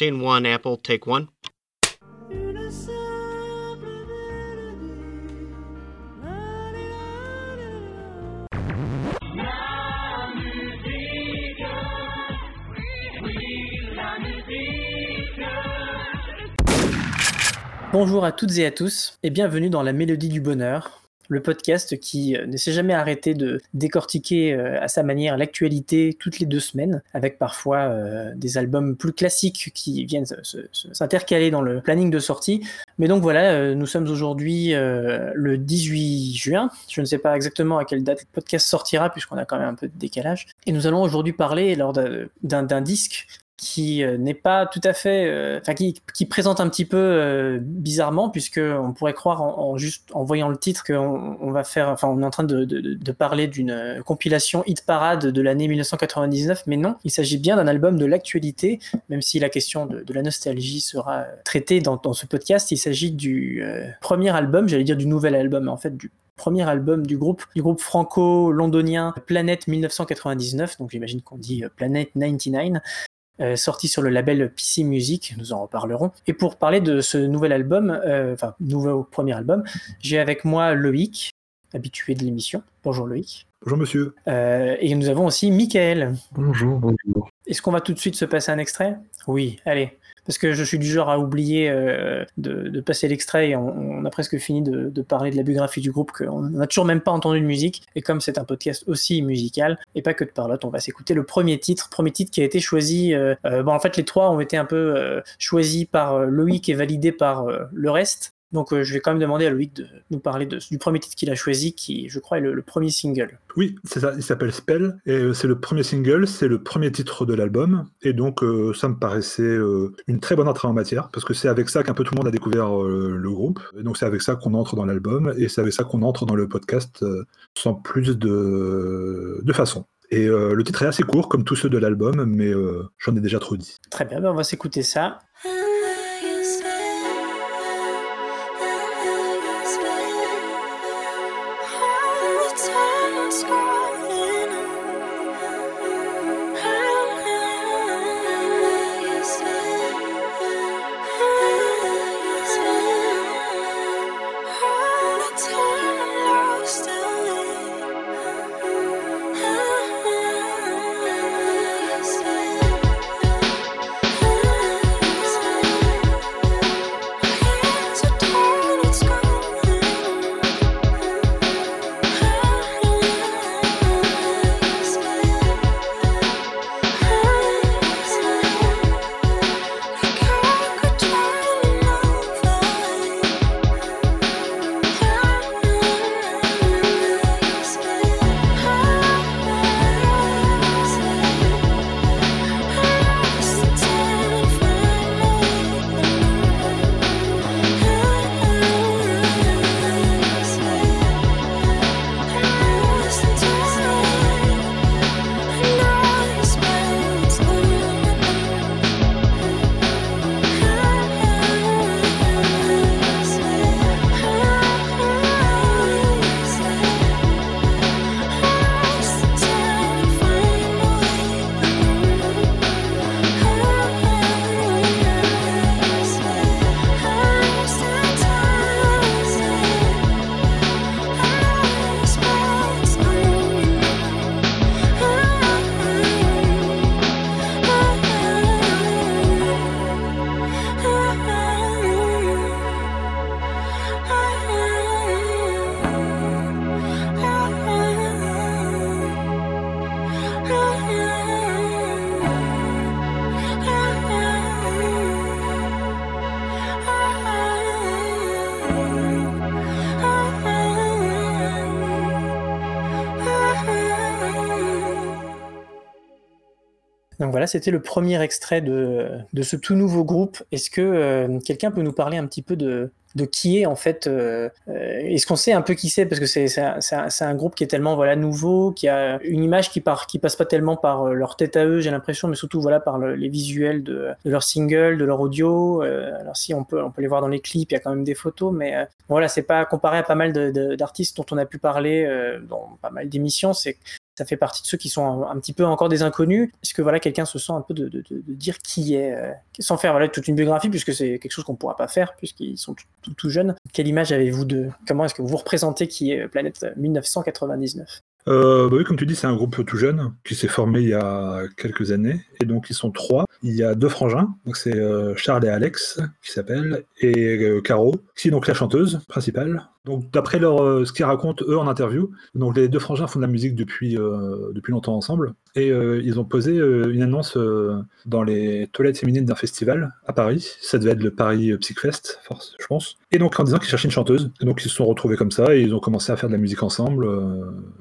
One, Apple, take one. Bonjour à toutes et à tous et bienvenue dans la Mélodie du Bonheur, le podcast qui euh, ne s'est jamais arrêté de décortiquer euh, à sa manière l'actualité toutes les deux semaines, avec parfois euh, des albums plus classiques qui viennent s'intercaler dans le planning de sortie. Mais donc voilà, nous sommes aujourd'hui le 18 juin. Je ne sais pas exactement à quelle date le podcast sortira puisqu'on a quand même un peu de décalage. Et nous allons aujourd'hui parler lors d'un disque qui euh, n'est pas tout à fait, euh, enfin qui, présente un petit peu euh, bizarrement puisque on pourrait croire en, juste en voyant le titre qu'on on va faire, enfin on est en train de, de, parler d'une compilation hit parade de l'année 1999, mais non, il s'agit bien d'un album de l'actualité, même si la question de, la nostalgie sera traitée dans, ce podcast. Il s'agit du premier album, j'allais dire du nouvel album, en fait du premier album du groupe, du groupe franco-londonien Planet 1999, donc j'imagine qu'on dit Planet 99, euh, sorti sur le label PC Music, nous en reparlerons. Et pour parler de ce nouvel album, euh, enfin nouveau premier album, j'ai avec moi Loïc, habitué de l'émission. Bonjour Loïc. Bonjour monsieur. Euh, et nous avons aussi Michael. Bonjour, bonjour. Est-ce qu'on va tout de suite se passer un extrait? Oui, allez parce que je suis du genre à oublier euh, de, passer l'extrait et on, a presque fini de, parler de la biographie du groupe, qu'on n'a toujours même pas entendu de musique. Et comme c'est un podcast aussi musical, et pas que de parlotte, on va s'écouter le premier titre, premier titre qui a été choisi. Euh, euh, bon, en fait, les trois ont été un peu choisis par Loïc et validés par le reste. Donc euh, je vais quand même demander à Loïc de nous parler du premier titre qu'il a choisi, qui je crois est le, premier single. Oui, c'est ça, il s'appelle Spell, et euh, c'est le premier single, c'est le premier titre de l'album, et donc euh, ça me paraissait une très bonne entrée en matière, parce que c'est avec ça qu'un peu tout le monde a découvert le groupe, et donc c'est avec ça qu'on entre dans l'album, et c'est avec ça qu'on entre dans le podcast sans plus de, de façon. Et le titre est assez court, comme tous ceux de l'album, mais j'en ai déjà trop dit. Très bien, ben, on va s'écouter ça. C'était le premier extrait de, de, ce tout nouveau groupe. Est-ce que euh, quelqu'un peut nous parler un petit peu de, de qui est en fait euh, euh, Est-ce qu'on sait un peu qui c'est? Parce que c'est un, un, groupe qui est tellement voilà nouveau, qui a une image qui, qui passe pas tellement par leur tête à eux, j'ai l'impression, mais surtout voilà par les visuels de, de, leur single, de leur audio. alors si on peut, on peut les voir dans les clips, il y a quand même des photos, mais voilà, c'est pas comparé à pas mal d'artistes dont on a pu parler dans pas mal d'émissions. C'est ça fait partie de ceux qui sont un, petit peu encore des inconnus. Est-ce que voilà, quelqu'un se sent un peu de, dire qui est, euh, sans faire voilà, toute une biographie, puisque c'est quelque chose qu'on ne pourra pas faire, puisqu'ils sont tout, jeunes. Quelle image avez-vous de, comment est-ce que vous représentez qui est Planète 1999 euh, bah oui, comme tu dis, c'est un groupe tout jeune qui s'est formé il y a quelques années. Et donc, ils sont trois. Il y a deux frangins. Donc, c'est euh, Charles et Alex qui s'appellent. Et euh, Caro, qui est donc la chanteuse principale. Donc, d'après leur, euh, ce qu'ils racontent eux en interview, donc les deux frangins font de la musique depuis, euh, depuis longtemps ensemble. Et euh, ils ont posé une annonce dans les toilettes féminines d'un festival à Paris. Ça devait être le Paris Psychfest, force, je pense. Et donc en disant qu'ils cherchaient une chanteuse. Et donc ils se sont retrouvés comme ça et ils ont commencé à faire de la musique ensemble,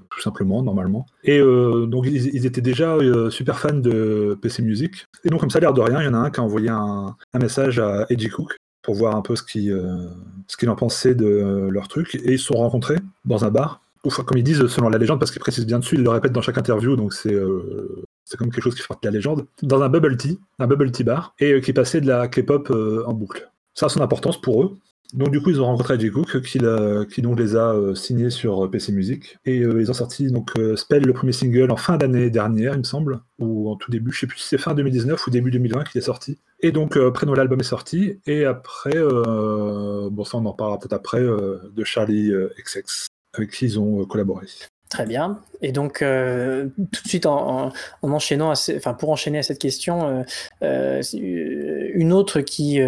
tout simplement, normalement. Et donc ils, ils, étaient déjà super fans de PC Music. Et donc comme ça, l'air de rien, il y en a un qui a envoyé un, un message à Edgy Cook pour voir un peu ce euh, en pensait de euh, leur truc. Et ils se sont rencontrés dans un bar. Enfin, comme ils disent selon la légende, parce qu'ils précisent bien dessus, ils le répètent dans chaque interview, donc c'est euh, comme quelque chose qui fait la légende, dans un bubble tea, un bubble tea bar, et qui passait de la K-pop en boucle. Ça a son importance pour eux, donc du coup, ils ont rencontré Jay Cook, qui, donc les a euh, signés sur euh, PC Music. Et euh, ils ont sorti donc Spell, le premier single, en fin d'année dernière, il me semble, ou en tout début, je sais plus si c'est fin 2019 ou début 2020 qu'il est sorti. Et donc après, l'album est sorti, et après, bon ça on en parlera peut-être après, de Charlie XX, avec qui ils ont collaboré. Très bien. Et donc, euh, tout de suite, en, en, enchaînant, enfin, pour enchaîner à cette question, euh, euh, une autre qui,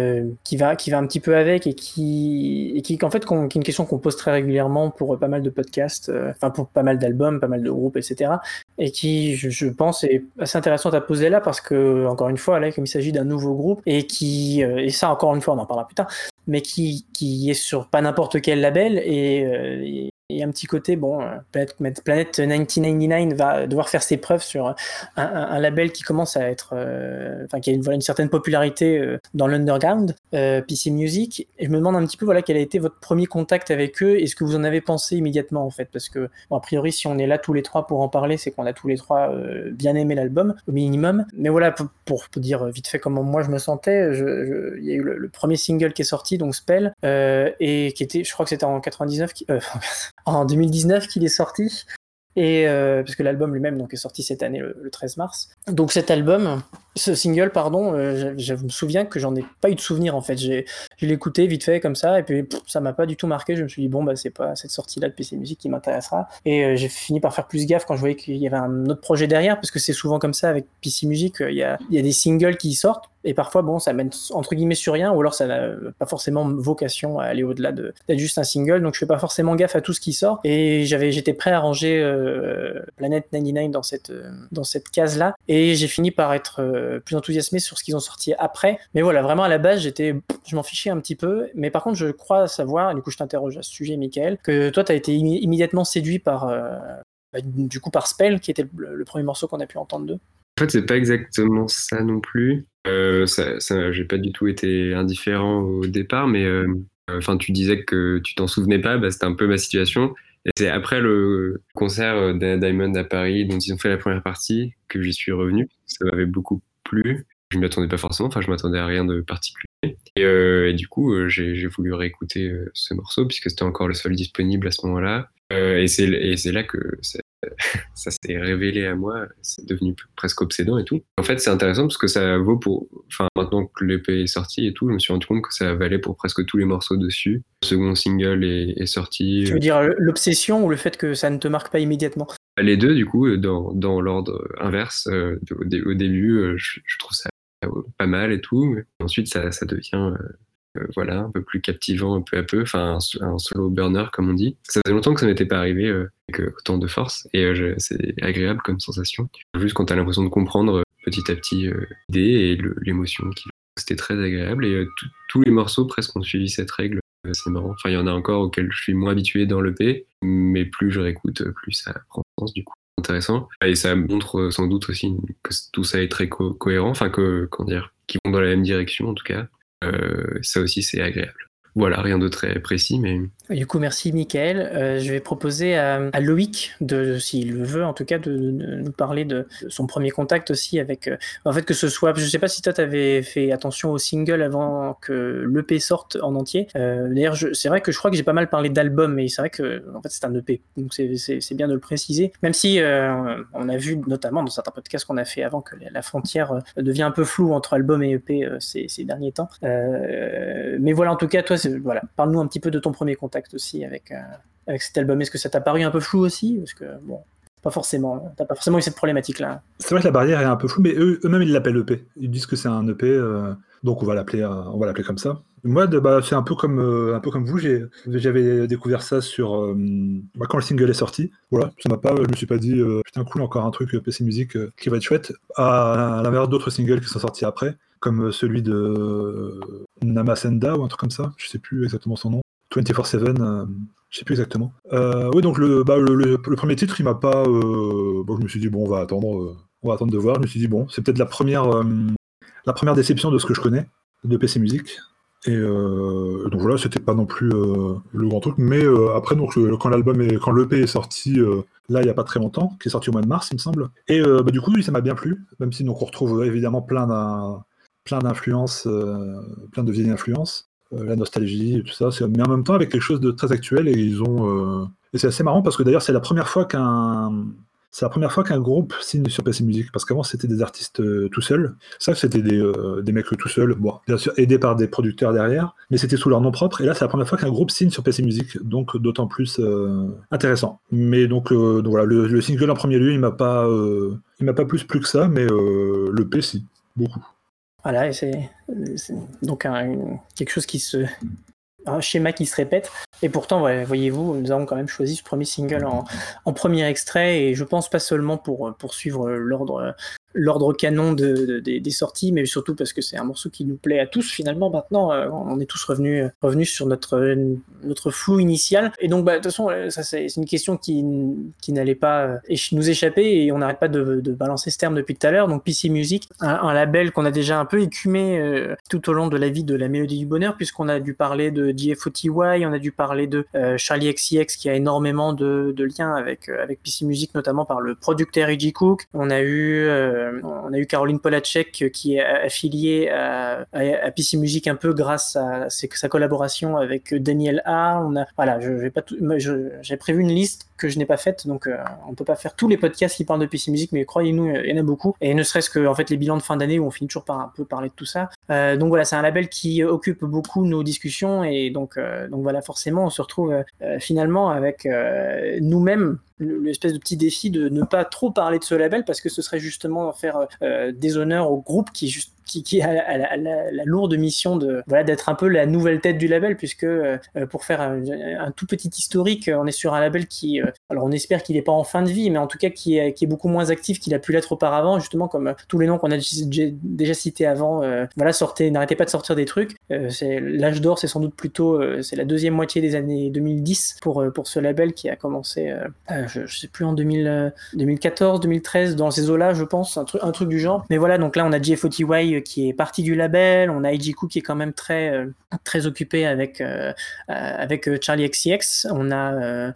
qui, va, qui va un petit peu avec et qui, qui en fait, qui est une question qu'on pose très régulièrement pour pas mal de podcasts, enfin, pour pas mal d'albums, pas mal de groupes, etc. Et qui, je, pense, est assez intéressante à poser là parce que, encore une fois, là, comme il s'agit d'un nouveau groupe et qui, et ça, encore une fois, on en parlera plus tard, mais qui, qui est sur pas n'importe quel label et et un petit côté, bon, Planète, Planète 1999 va devoir faire ses preuves sur un, label qui commence à être, euh, enfin, qui a une, certaine popularité euh, dans l'underground, euh, PC Music. Et je me demande un petit peu, voilà, quel a été votre premier contact avec eux et ce que vous en avez pensé immédiatement, en fait. Parce que, bon, a priori, si on est là tous les trois pour en parler, c'est qu'on a tous les trois bien aimé l'album, au minimum. Mais voilà, pour, dire vite fait comment moi je me sentais, il y a eu le, le, premier single qui est sorti, donc Spell, et qui était, je crois que c'était en 99, qui, en 2019 qu'il est sorti. Et euh, parce que l'album lui-même donc est sorti cette année le, 13 mars. Donc cet album, ce single pardon, euh, je, me souviens que j'en ai pas eu de souvenir en fait. J'ai je l'ai écouté vite fait comme ça et puis ça m'a pas du tout marqué. Je me suis dit bon bah c'est pas cette sortie là de PC Music qui m'intéressera. Et euh, j'ai fini par faire plus gaffe quand je voyais qu'il y avait un autre projet derrière parce que c'est souvent comme ça avec PC Music. Il y a, il y a des singles qui sortent et parfois, bon, ça mène entre guillemets sur rien, ou alors ça n'a pas forcément vocation à aller au-delà de, d'être juste un single. Donc je fais pas forcément gaffe à tout ce qui sort. Et j'avais, j'étais prêt à ranger euh, Planet 99 dans cette, euh, cette case-là. Et j'ai fini par être euh, plus enthousiasmé sur ce qu'ils ont sorti après. Mais voilà, vraiment à la base, j'étais, je m'en fichais un petit peu. Mais par contre, je crois savoir, du coup, je t'interroge à ce sujet, Michael, que toi, tu as été immédiatement séduit par, euh, bah, du coup, par Spell, qui était le, le premier morceau qu'on a pu entendre d'eux. En fait, c'est pas exactement ça non plus. Euh, ça, j'ai pas du tout été indifférent au départ, mais euh, enfin, tu disais que tu t'en souvenais pas, bah, c'était un peu ma situation. C'est après le concert d'Anna Diamond à Paris, dont ils ont fait la première partie, que j'y suis revenu. Ça m'avait beaucoup plu. Je m'y attendais pas forcément, enfin, je m'attendais à rien de particulier. Et, euh, du coup, j'ai voulu réécouter ce morceau, puisque c'était encore le seul disponible à ce moment-là. Et c'est là que ça s'est révélé à moi, c'est devenu presque obsédant et tout. En fait, c'est intéressant parce que ça vaut pour. Enfin, maintenant que l'épée est sorti et tout, je me suis rendu compte que ça valait pour presque tous les morceaux dessus. Le second single est, est sorti. Tu veux dire l'obsession ou le fait que ça ne te marque pas immédiatement? Les deux, du coup, dans, dans l'ordre inverse. Euh, au, début, euh, je, je, trouve ça pas mal et tout. Ensuite, ça, ça devient. Euh, euh, voilà, un peu plus captivant peu à peu, enfin un, solo burner comme on dit. Ça faisait longtemps que ça m'était pas arrivé euh, avec autant de force et euh, c'est agréable comme sensation. Juste quand tu as l'impression de comprendre euh, petit à petit l'idée et l'émotion qui c'était très agréable et tous les morceaux presque ont suivi cette règle. C'est marrant. Enfin, il y en a encore auxquels je suis moins habitué dans l'EP, mais plus je réécoute, plus ça prend sens du coup intéressant. Et ça montre sans doute aussi que tout ça est très co cohérent, enfin que, dire, qu'ils vont dans la même direction en tout cas. Euh, ça aussi, c'est agréable. Voilà, rien de très précis, mais. Du coup, merci Michael. Euh, je vais proposer à, Loïc, de, s'il le veut en tout cas, de, nous parler de, son premier contact aussi avec. Euh, en fait, que ce soit. Je sais pas si toi, tu avais fait attention au single avant que l'EP sorte en entier. Euh, d'ailleurs, c'est vrai que je crois que j'ai pas mal parlé d'album, mais c'est vrai que en fait, c'est un EP. Donc, c'est bien de le préciser. Même si on a vu notamment dans certains podcasts qu'on a fait avant que la frontière devient un peu floue entre album et EP ces, derniers temps. mais voilà, en tout cas, toi, voilà, parle-nous un petit peu de ton premier contact aussi avec, euh, avec cet album. Est-ce que ça t'a paru un peu flou aussi? Parce que bon, pas forcément, t'as pas forcément eu cette problématique-là. C'est vrai que la barrière est un peu floue, mais eux, eux-mêmes ils l'appellent EP. Ils disent que c'est un EP, euh, donc on va l'appeler, euh, on va l'appeler comme ça. Moi, bah, c'est un peu comme un peu comme vous. j'avais découvert ça sur bah, quand le single est sorti. Voilà, ça m'a pas. Je me suis pas dit putain cool encore un truc PC Music qui va être chouette. À, à l'inverse d'autres singles qui sont sortis après comme celui de Namasenda ou un truc comme ça, je sais plus exactement son nom. 24-7, euh, je sais plus exactement. Euh, oui, donc le, bah, le, premier titre, il m'a pas. Euh, bon, je me suis dit, bon, on va attendre, on va attendre de voir. Je me suis dit, bon, c'est peut-être la première, la première déception de ce que je connais de PC Music. Et donc voilà, c'était pas non plus le grand truc. Mais après, donc, quand l'album est, l'EP est sorti, là, il n'y a pas très longtemps, qui est sorti au mois de mars, il me semble. Et bah, du coup, ça m'a bien plu, même si donc, on retrouve évidemment plein d'un plein d'influences, euh, plein de vieilles influences, euh, la nostalgie, tout ça, mais en même temps avec quelque chose de très actuel et ils ont. Euh, et c'est assez marrant parce que d'ailleurs c'est la première fois qu'un c'est la première fois qu'un groupe signe sur PC Music, parce qu'avant c'était des artistes tout seuls. Ça, c'était des, des, mecs tout seuls, bon, bien sûr aidés par des producteurs derrière, mais c'était sous leur nom propre. Et là, c'est la première fois qu'un groupe signe sur PC Music, donc d'autant plus intéressant. Mais donc, donc voilà, le, single en premier lieu, il m'a pas, il m'a pas plus plu que ça, mais le P, si, beaucoup. Voilà, c'est donc quelque chose qui se. un schéma qui se répète. Et pourtant, voyez-vous, nous avons quand même choisi ce premier single en, en, premier extrait, et je pense pas seulement pour poursuivre l'ordre l'ordre canon de, des sorties, mais surtout parce que c'est un morceau qui nous plaît à tous finalement. Maintenant, euh, on est tous revenus, revenus sur notre, notre flou initial. Et donc, bah, de toute façon, euh, ça, c'est une question qui, qui n'allait pas euh, nous échapper et on n'arrête pas de, de, balancer ce terme depuis tout à l'heure. Donc, PC Music, un, label qu'on a déjà un peu écumé tout au long de la vie de la Mélodie du Bonheur, puisqu'on a dû parler de DFOTY, on a dû parler de Charlie XCX qui a énormément de, de liens avec, avec PC Music, notamment par le producteur E.G. Cook. On a eu euh, on a eu Caroline Polacek euh, qui est affiliée à, PC Music un peu grâce à sa collaboration avec Daniel A. On a, voilà, je vais pas j'ai prévu une liste que je n'ai pas faite, donc on euh, on peut pas faire tous les podcasts qui parlent de PC Music, mais croyez-nous, il y en a beaucoup. Et ne serait-ce que en fait les bilans de fin d'année où on finit toujours par un peu parler de tout ça. donc voilà, c'est un label qui occupe beaucoup nos discussions et donc donc voilà, forcément, on se retrouve finalement avec nous-mêmes l'espèce de petit défi de ne pas trop parler de ce label parce que ce serait justement faire euh, des honneurs au groupe qui qui, a la, lourde mission de voilà d'être un peu la nouvelle tête du label puisque euh, pour faire un, tout petit historique on est sur un label qui euh, alors on espère qu'il n'est pas en fin de vie mais en tout cas qui est, beaucoup moins actif qu'il a pu l'être auparavant justement comme euh, tous les noms qu'on a déjà cités avant voilà sortez n'arrêtez pas de sortir des trucs. L'âge d'or c'est sans doute plutôt c'est la deuxième moitié des années 2010 pour pour ce label qui a commencé je, sais plus en 2000, 2014 2013 dans ces eaux là je pense un truc un truc du genre. Mais voilà donc là on a Qui est parti du label, on a Ejiku qui est quand même très euh, très occupé avec euh, euh, avec Charlie XCX, on a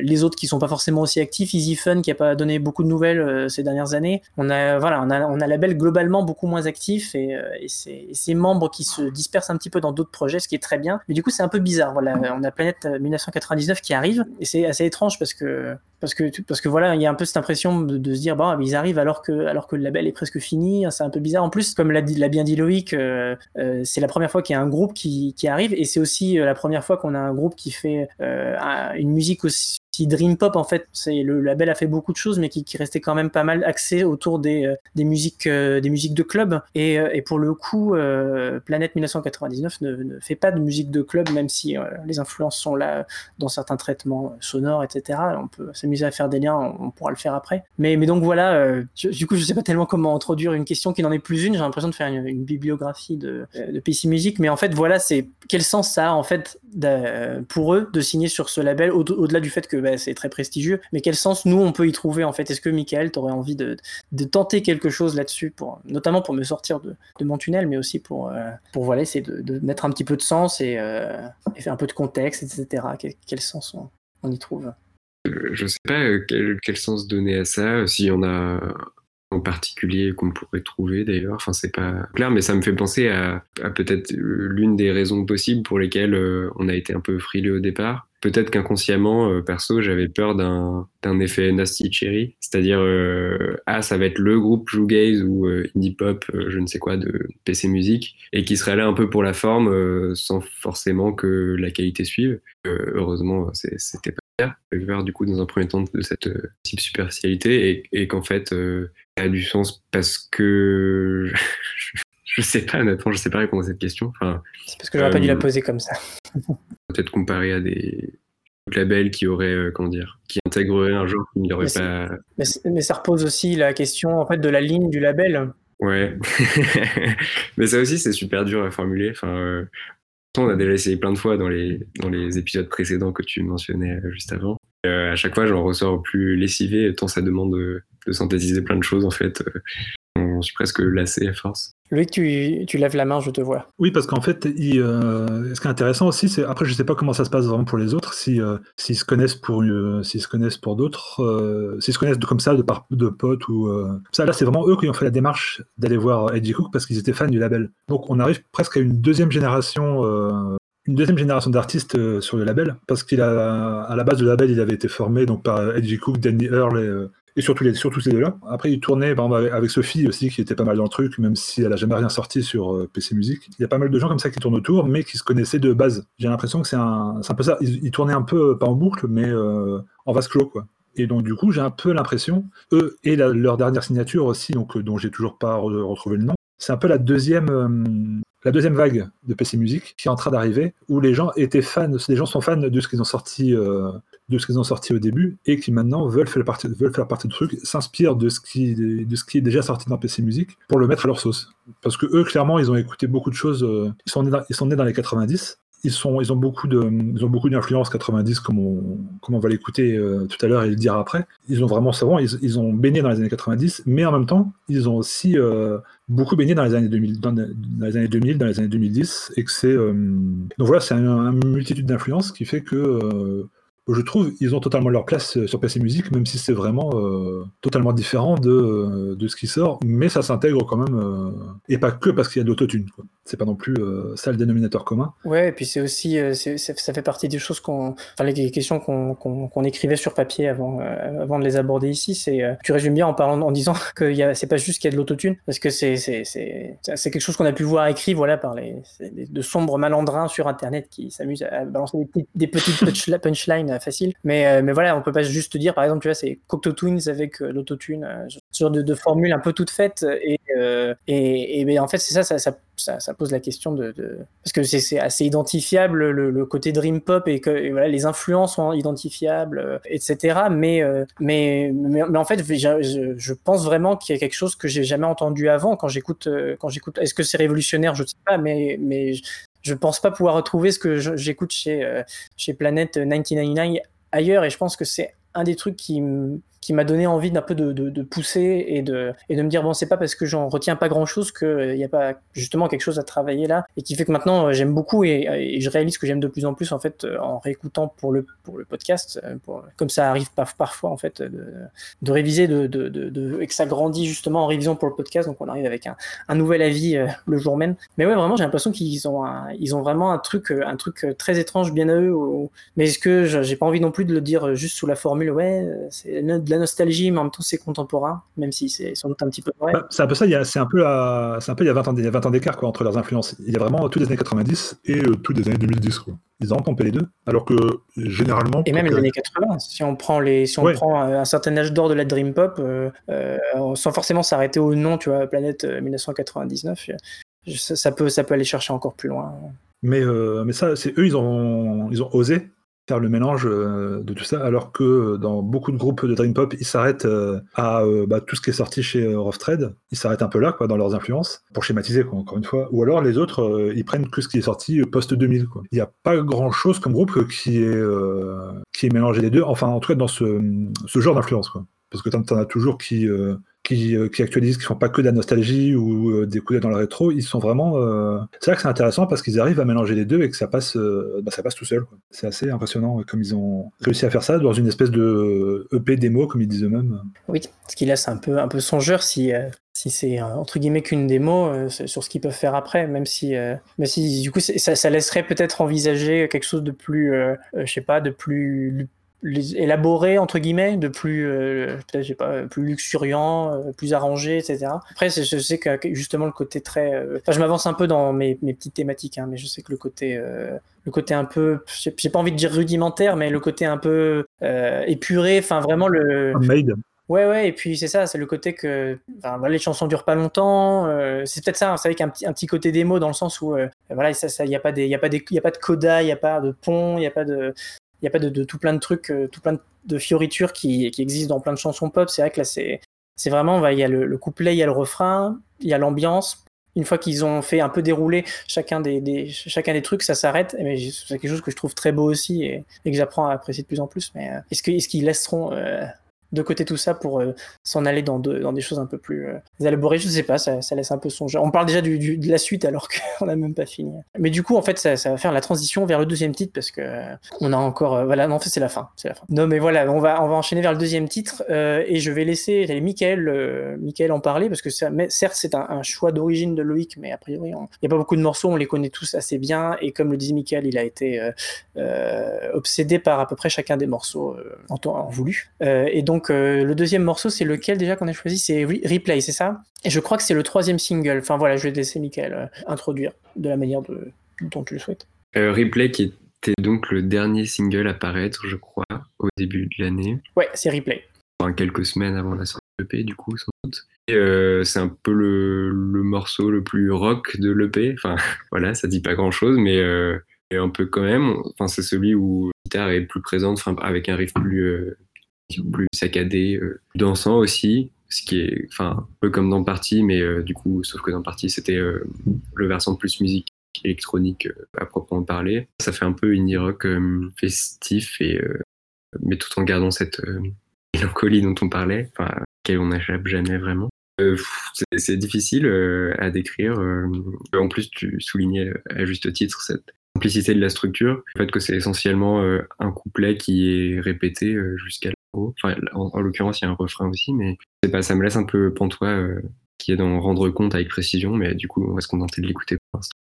les autres qui sont pas forcément aussi actifs, Easy Fun qui a pas donné beaucoup de nouvelles ces dernières années. On a voilà, on a on a label globalement beaucoup moins actif et, et ses membres qui se dispersent un petit peu dans d'autres projets, ce qui est très bien. Mais du coup, c'est un peu bizarre. Voilà, on a Planète 1999 qui arrive et c'est assez étrange parce que parce que parce que voilà il y a un peu cette impression de, se dire bon ils arrivent alors que alors que le label est presque fini c'est un peu bizarre. En plus comme l'a bien dit Loïc euh, euh, c'est la première fois qu'il y a un groupe qui, qui arrive et c'est aussi euh, la première fois qu'on a un groupe qui fait une musique aussi Dream Pop en fait, c'est le label a fait beaucoup de choses, mais qui, restait quand même pas mal axé autour des, euh, des musiques euh, des musiques de club. Et, euh, pour le coup, Planète 1999 ne, ne, fait pas de musique de club, même si les influences sont là dans certains traitements sonores, etc. On peut s'amuser à faire des liens, on, pourra le faire après. Mais, mais donc voilà, du coup, je sais pas tellement comment introduire une question qui n'en est plus une. J'ai l'impression de faire une, bibliographie de, de PC Music, mais en fait, voilà, c'est quel sens ça a en fait pour eux de signer sur ce label au-delà du fait que bah, c'est très prestigieux. Mais quel sens nous on peut y trouver en fait? Est-ce que Michael, t'aurais envie de, tenter quelque chose là-dessus, pour, notamment pour me sortir de, mon tunnel, mais aussi pour, euh, voilà, essayer de, mettre un petit peu de sens et, euh, faire un peu de contexte, etc. Quel, sens on, y trouve? Je sais pas quel, sens donner à ça, si on a en particulier qu'on pourrait trouver d'ailleurs. Enfin, c'est pas clair, mais ça me fait penser à, peut-être l'une des raisons possibles pour lesquelles euh, on a été un peu frileux au départ. Peut-être qu'inconsciemment, euh, perso, j'avais peur d'un effet Nasty Cherry, c'est-à-dire euh, ah ça va être le groupe shoegaze ou euh, indie pop, je ne sais quoi de PC Music, et qui serait là un peu pour la forme, sans forcément que la qualité suive. heureusement, c'était pas j'avais peur du coup dans un premier temps de cette type superficialité et, et qu'en fait ça a du sens parce que je sais pas honnêtement je sais pas répondre à cette question enfin, c'est parce que j'aurais euh, pas dû la poser comme ça peut-être comparé à des labels qui auraient euh, comment dire qui intègreraient un genre qui n'y aurait mais pas mais, mais, ça repose aussi la question en fait de la ligne du label ouais mais ça aussi c'est super dur à formuler enfin on a déjà essayé plein de fois dans les, dans les épisodes précédents que tu mentionnais juste avant. Euh, à chaque fois, j'en ressors plus lessivé, tant ça demande de, de, synthétiser plein de choses, en fait. Je suis presque lassé à force. Loïc, tu, tu lèves la main, je te vois. Oui, parce qu'en fait, il, euh, ce qui est intéressant aussi, c'est après, je sais pas comment ça se passe vraiment pour les autres, si euh, s'ils se connaissent pour euh, s'ils se connaissent pour d'autres, euh, s'ils se connaissent comme ça, de par de potes ou ça. Là, c'est vraiment eux qui ont fait la démarche d'aller voir Eddie Cook parce qu'ils étaient fans du label. Donc, on arrive presque à une deuxième génération une deuxième génération d'artistes euh, sur le label, parce qu'il a, à la base du label, il avait été formé donc par Edgy Cook, Danny Earl et, euh, et surtout, les, ces deux-là. Après, il tournait par exemple, avec Sophie aussi, qui était pas mal dans le truc, même si elle a jamais rien sorti sur euh, PC Music. Il y a pas mal de gens comme ça qui tournent autour, mais qui se connaissaient de base. J'ai l'impression que c'est un, un peu ça. Ils, tournaient un peu, pas en boucle, mais euh, en vase clos, quoi. Et donc, du coup, j'ai un peu l'impression, eux et leur dernière signature aussi, donc, dont j'ai toujours pas re retrouvé le nom, c'est un peu la deuxième, euh, la deuxième vague de PC Music qui est en train d'arriver, où les gens étaient fans, les gens sont fans de ce qu'ils ont sorti, euh, de ce qu'ils ont sorti au début, et qui maintenant veulent faire partie, veulent faire partie du truc, s'inspirent de ce qui, de ce qui est déjà sorti dans PC Music pour le mettre à leur sauce. Parce que eux, clairement, ils ont écouté beaucoup de choses. Euh, ils sont nés dans, ils sont nés dans les 90. Ils, sont, ils ont beaucoup de, ils ont beaucoup d'influence 90, comme on, comme on va l'écouter euh, tout à l'heure et le dire après. Ils ont vraiment, c'est ils, ils, ont baigné dans les années 90, mais en même temps, ils ont aussi euh, beaucoup baigné dans les années 2000, dans, les années 2000, dans les années 2010, et que c'est, donc voilà, c'est une un multitude d'influences qui fait que je trouve ils ont totalement leur place sur PC Music, même si c'est vraiment euh, totalement différent de, de ce qui sort, mais ça s'intègre quand même, euh, et pas que parce qu'il y a de l'autotune. C'est pas non plus euh, ça le dénominateur commun. Ouais, et puis c'est aussi, ça fait partie des choses qu'on, enfin les questions qu'on qu qu écrivait sur papier avant, avant de les aborder ici. C'est, tu résumes bien en parlant, en disant que c'est pas juste qu'il y a de l'autotune, parce que c'est quelque chose qu'on a pu voir écrit, voilà, par les, de sombres malandrins sur Internet qui s'amusent à balancer des petites, des petites punchlines facile. Mais, euh, mais voilà, on peut pas juste dire, par exemple, tu vois, c'est Cocteau Twins avec euh, l'autotune, euh, ce genre de, formules un peu toutes faites. Et, euh, et, et en fait, c'est ça ça, ça, pose la question de. Parce que c'est assez identifiable, le, côté dream pop, et que voilà, les influences sont identifiables, etc. Mais, mais, mais, mais, en fait, je, pense vraiment qu'il y a quelque chose que j'ai jamais entendu avant quand j'écoute. Quand j'écoute Est-ce que c'est révolutionnaire? Je sais pas, mais, mais je pense pas pouvoir retrouver ce que j'écoute chez, euh, chez Planète 1999 ailleurs. Et je pense que c'est un des trucs qui, qui m'a donné envie d'un peu de, de, pousser et de, et de me dire bon c'est pas parce que j'en retiens pas grand chose qu'il n'y euh, a pas justement quelque chose à travailler là et qui fait que maintenant euh, j'aime beaucoup et, je réalise que j'aime de plus en plus en fait euh, en réécoutant pour le, pour le podcast comme ça arrive par, parfois en fait de, réviser de, et que ça grandit justement en révision pour le podcast. Donc on arrive avec un, nouvel avis le jour même. Mais ouais vraiment j'ai l'impression qu'ils ont ils ont vraiment un truc un truc très étrange bien à eux mais est-ce que j'ai pas envie non plus de le dire juste sous la formule ouais c'est de la nostalgie, mais en même temps c'est contemporain, même si c'est sans doute un petit peu vrai. Bah, c'est un peu ça, c'est un peu, un peu il y a 20 ans, il y a 20 ans d'écart quoi, entre leurs influences. Il y a vraiment tous les années 90 et euh, tous les années 2010. Quoi. Ils ont pompé les deux, alors que généralement. Et même les années 80, si on prend, les, si on ouais. prend un certain âge d'or de la Dream Pop, euh, euh, sans forcément s'arrêter au nom, tu vois, Planète 1999, ça, ça, peut, ça peut aller chercher encore plus loin. Mais, mais ça, c'est eux, ils ont, ils ont osé faire le mélange euh, de tout ça, alors que dans beaucoup de groupes de Dream Pop, ils s'arrêtent euh, à euh, bah, tout ce qui est sorti chez Rough Trade, ils s'arrêtent un peu là, quoi, dans leurs influences, pour schématiser, quoi, encore une fois. Ou alors les autres, ils prennent que ce qui est sorti post-2000, quoi. Il n'y a pas grand-chose comme groupe qui est, qui est mélangé les deux, enfin en tout cas dans ce, genre d'influence. Parce que tu en as toujours qui, euh, qui, euh, qui, actualisent, qui font pas que de la nostalgie ou euh, des coups dans le rétro, ils sont vraiment. Euh... C'est vrai que c'est intéressant parce qu'ils arrivent à mélanger les deux et que ça passe, bah, ça passe tout seul. C'est assez impressionnant comme ils ont réussi à faire ça dans une espèce de EP démo, comme ils disent eux-mêmes. Oui, ce qui laisse un peu, un peu songeur si, si c'est entre guillemets qu'une démo sur ce qu'ils peuvent faire après, même si, mais si du coup ça, ça laisserait peut-être envisager quelque chose de plus, je sais pas, de plus élaboré entre guillemets, de plus, euh, peut-être pas, plus luxuriant, euh, plus arrangé, etc. Après, je sais que justement le côté très, euh, enfin, je m'avance un peu dans mes, mes petites thématiques, hein, mais je sais que le côté, euh, le côté un peu, j'ai pas envie de dire rudimentaire, mais le côté un peu épuré, enfin vraiment le. Made. Ouais, ouais, et puis c'est ça, c'est le côté que enfin, voilà, les chansons durent pas longtemps. Euh, c'est peut-être ça, hein, c'est avec un petit, un petit côté démo dans le sens où euh, voilà, il ça, n'y a pas des, y a pas des, y a pas de coda, il y a pas de pont, il y a pas de, n'y a pas de, tout plein de trucs, euh, tout plein de fioritures qui, qui, existent dans plein de chansons pop. C'est vrai que là, c'est, vraiment, il y a le, le, couplet, il y a le refrain, il y a l'ambiance. Une fois qu'ils ont fait un peu dérouler chacun des, chacun des trucs, ça s'arrête. Mais c'est quelque chose que je trouve très beau aussi et, que j'apprends à apprécier de plus en plus. Mais euh, est-ce qu'ils laisseront euh, de côté tout ça pour euh, s'en aller dans, de, dans, des choses un peu plus euh, élaborées. Je sais pas, ça, laisse un peu songer. On parle déjà de la suite alors qu'on n'a même pas fini. Mais du coup, en fait, ça, va faire la transition vers le deuxième titre parce que euh, on a encore. Euh, voilà, non, en fait, c'est la fin. C'est la fin. Non, mais voilà, on va, va enchaîner vers le deuxième titre euh, et je vais laisser Michael, Michael en parler parce que mais, certes, c'est un, choix d'origine de Loïc, mais a priori, il n'y a pas beaucoup de morceaux, on les connaît tous assez bien et comme le dit Michael, il a été obsédé par à peu près chacun des morceaux en temps voulu. et donc, le deuxième morceau, c'est lequel déjà qu'on a choisi? C'est Re Replay, c'est ça? Et je crois que c'est le troisième single. Enfin voilà, je vais laisser Michael euh, introduire de la manière de, dont tu le souhaites. Euh, Replay qui était donc le dernier single à paraître, je crois, au début de l'année. Ouais, c'est Replay. Enfin, quelques semaines avant la sortie de l'EP, du coup, sans doute. Euh, c'est un peu le, le, morceau le plus rock de l'EP. Enfin, voilà, ça dit pas grand chose, mais euh, un peu quand même. Enfin, c'est celui où la guitare est plus présente, avec un riff plus plus saccadé, euh, dansant aussi, ce qui est un peu comme dans Party, mais euh, du coup, sauf que dans Party, c'était euh, le versant plus musique électronique à proprement parler. Ça fait un peu indie rock festif, et, mais tout en gardant cette mélancolie dont on parlait, enfin, laquelle on n'échappe jamais vraiment. Euh, c'est difficile euh, à décrire. Euh, en plus, tu soulignais à juste titre cette simplicité de la structure, le fait que c'est essentiellement un couplet qui est répété jusqu'à Enfin, en, en l'occurrence, il y a un refrain aussi, mais c'est pas, ça me laisse un peu pantois euh, qui est d'en rendre compte avec précision, mais du coup, on va se contenter de l'écouter pour l'instant.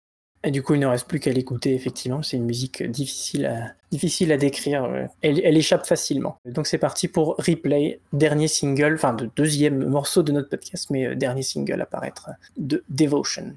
Et du coup, il ne reste plus qu'à l'écouter, effectivement. C'est une musique difficile à, difficile à décrire. Elle, elle échappe facilement. Donc c'est parti pour Replay, dernier single, enfin de deuxième morceau de notre podcast, mais dernier single à paraître de Devotion.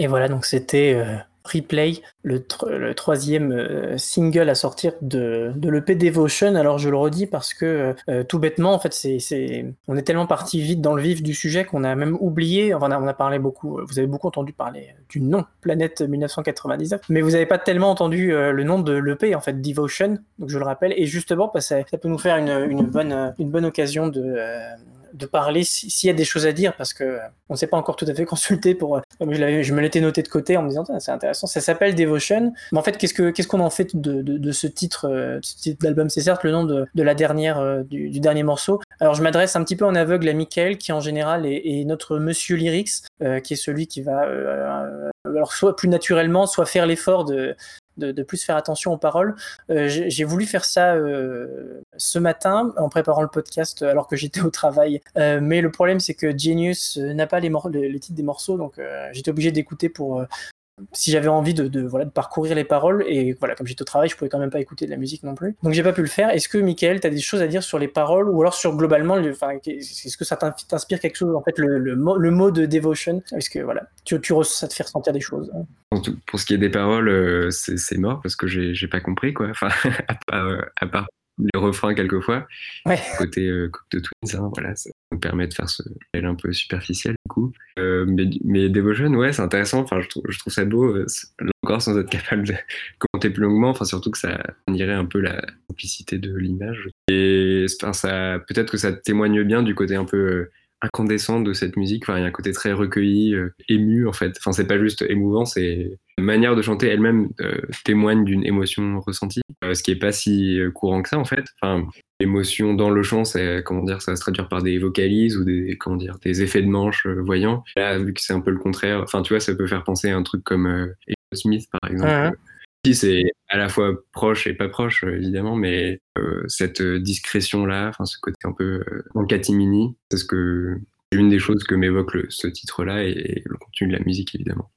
Et voilà, donc c'était Replay, le, troisième euh, single à sortir de, de l'EP Devotion. Alors je le redis parce que euh, tout bêtement, en fait, c'est, on est tellement parti vite dans le vif du sujet qu'on a même oublié, enfin on a, parlé beaucoup, vous avez beaucoup entendu parler du nom Planète 1999, mais vous n'avez pas tellement entendu euh, le nom de l'EP, en fait, Devotion, donc je le rappelle, et justement, parce ça, ça peut nous faire une, une, bonne, une bonne occasion de de parler s'il y a des choses à dire parce que on ne s'est pas encore tout à fait consulté pour. Euh, je, je me l'étais noté de côté en me disant c'est intéressant. Ça s'appelle Devotion. Mais en fait, qu'est-ce que qu'est-ce qu'on en fait de, de, ce titre, euh, d'album? C'est certes le nom de, de la dernière euh, du, dernier morceau. Alors je m'adresse un petit peu en aveugle à Michael qui en général est, notre Monsieur Lyrics, qui est celui qui va alors soit plus naturellement, soit faire l'effort de de, plus faire attention aux paroles. Euh, j'ai voulu faire ça euh, ce matin en préparant le podcast alors que j'étais au travail. Euh, mais le problème, c'est que Genius n'a pas les, les, titres des morceaux, donc j'étais obligé d'écouter pour, si j'avais envie de, voilà, de parcourir les paroles, et voilà, comme j'étais au travail, je pouvais quand même pas écouter de la musique non plus. Donc j'ai pas pu le faire. Est-ce que, Michael, tu as des choses à dire sur les paroles, ou alors sur globalement, est-ce que ça t'inspire quelque chose, en fait, le, le, mot, de devotion? Est-ce que, voilà, tu, tu, ça te fait ressentir des choses? Pour ce qui est des paroles, euh, c'est mort, parce que j'ai pas compris, quoi. Enfin, euh, à part, les refrains quelquefois. Côté euh, de Twins, hein, voilà, ça me permet de faire ce elle un peu superficiel du coup. Euh, mais, mais, Devotion, ouais, c'est intéressant. Enfin, je trouve, je trouve ça beau. Euh, encore, sans être capable de commenter plus longuement. Enfin, surtout que ça dirait un peu la simplicité de l'image. Et enfin, ça, peut-être que ça témoigne bien du côté un peu euh, incandescent de cette musique. Enfin, il y a un côté très recueilli, ému en fait. Enfin, c'est pas juste émouvant, c'est manière de chanter elle-même euh, témoigne d'une émotion ressentie, euh, ce qui est pas si courant que ça en fait. Enfin, l'émotion dans le chant, c'est comment dire, ça va se traduire par des vocalises ou des comment dire, des effets de manche voyants. Là, vu que c'est un peu le contraire, enfin, tu vois, ça peut faire penser à un truc comme Smith par exemple c'est à la fois proche et pas proche, euh, évidemment, mais euh, cette euh, discrétion-là, enfin, ce côté un peu en catimini, c'est ce que une des choses que m'évoque ce titre-là et, le contenu de la musique, évidemment.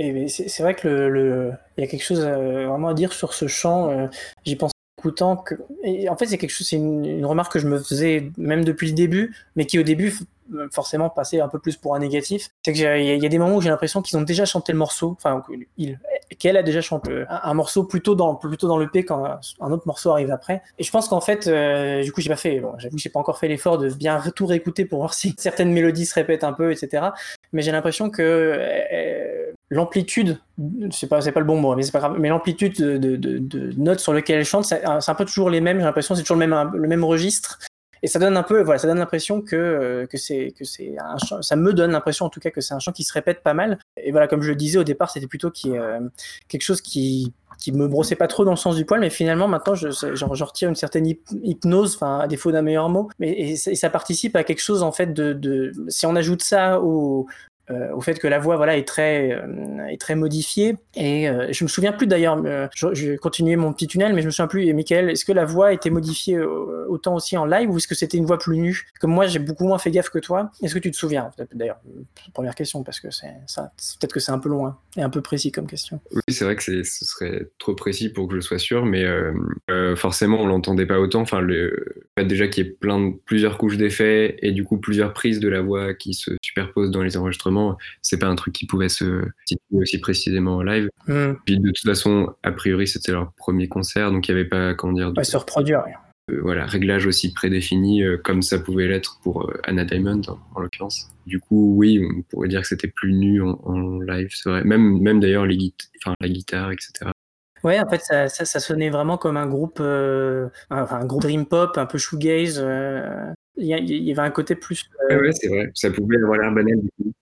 Et c'est vrai que le, il y a quelque chose vraiment à dire sur ce chant. J'y pense écoutant que, en fait, c'est quelque chose, c'est une, remarque que je me faisais même depuis le début, mais qui au début forcément passait un peu plus pour un négatif. C'est qu'il y, a des moments où j'ai l'impression qu'ils ont déjà chanté le morceau, enfin, il, qu'elle a déjà chanté un, morceau plutôt dans plutôt dans le P quand un autre morceau arrive après. Et je pense qu'en fait, euh, du coup, j'ai pas fait, bon, j'avoue que j'ai pas encore fait l'effort de bien tout réécouter pour voir si certaines mélodies se répètent un peu, etc. Mais j'ai l'impression que euh, l'amplitude, c'est pas pas le bon mot, mais c'est pas grave, mais l'amplitude de, de, notes sur lesquelles elle chante, c'est un peu toujours les mêmes. J'ai l'impression c'est toujours le même le même registre et ça donne un peu, voilà, ça donne l'impression que euh, que c'est que c'est un chant, ça me donne l'impression en tout cas que c'est un chant qui se répète pas mal. Et voilà, comme je le disais au départ, c'était plutôt euh, quelque chose qui qui me brossait pas trop dans le sens du poil, mais finalement maintenant je, je, retire une certaine hypnose, enfin à défaut d'un meilleur mot, mais et, ça participe à quelque chose en fait de, de si on ajoute ça au, euh, au fait que la voix voilà est très euh, est très modifiée. Et euh, je me souviens plus d'ailleurs je, je continuer mon petit tunnel mais je me souviens plus et Michael est-ce que la voix était modifiée autant aussi en live ou est-ce que c'était une voix plus nue? Comme moi j'ai beaucoup moins fait gaffe que toi. Est-ce que tu te souviens? D'ailleurs première question parce que c'est ça peut-être que c'est un peu loin et un peu précis comme question. Oui c'est vrai que ce serait trop précis pour que je sois sûr mais forcément on l'entendait pas autant. Enfin déjà qu'il y ait plein plusieurs couches d'effets et du coup plusieurs prises de la voix qui se superposent dans les enregistrements c'est pas un truc qui pouvait se situer aussi précisément en live. Hmm. Puis de toute façon, a priori, c'était leur premier concert, donc il n'y avait pas, comment dire, de, se reproduire. Euh, voilà, réglage aussi prédéfini, euh, comme ça pouvait l'être pour euh, Anna Diamond, en, l'occurrence. Du coup, oui, on pourrait dire que c'était plus nu en, live, c'est vrai. Même, même d'ailleurs, les enfin, la guitare, etc. Ouais, en fait, ça, ça, sonnait vraiment comme un groupe, un groupe dream pop, un peu shoegaze, il y, avait un côté plus. Euh... Ouais, c'est vrai. Ça pouvait avoir l'air banal.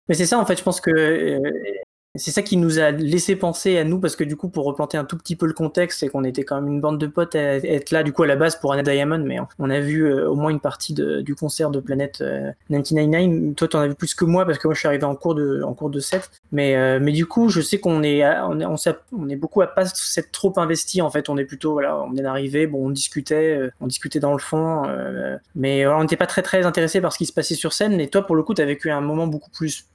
Mais c'est ça, en fait, je pense que euh, c'est ça qui nous a laissé penser à nous, parce que du coup, pour replanter un tout petit peu le contexte, c'est qu'on était quand même une bande de potes à être là, du coup, à la base pour Anna Diamond, mais on a vu euh, au moins une partie du concert de Planète 1999. Euh, Toi, tu en as vu plus que moi, parce que moi, je suis arrivé en cours de, en cours de 7. Mais, euh, mais du coup, je sais qu'on est, on est, on, est beaucoup à pas s'être trop investi, en fait. On est plutôt, voilà, on est arrivé, bon, on discutait, on discutait dans le fond, mais on n'était pas très, très intéressé par ce qui se passait sur scène. Et toi, pour le coup, tu as vécu un moment beaucoup plus,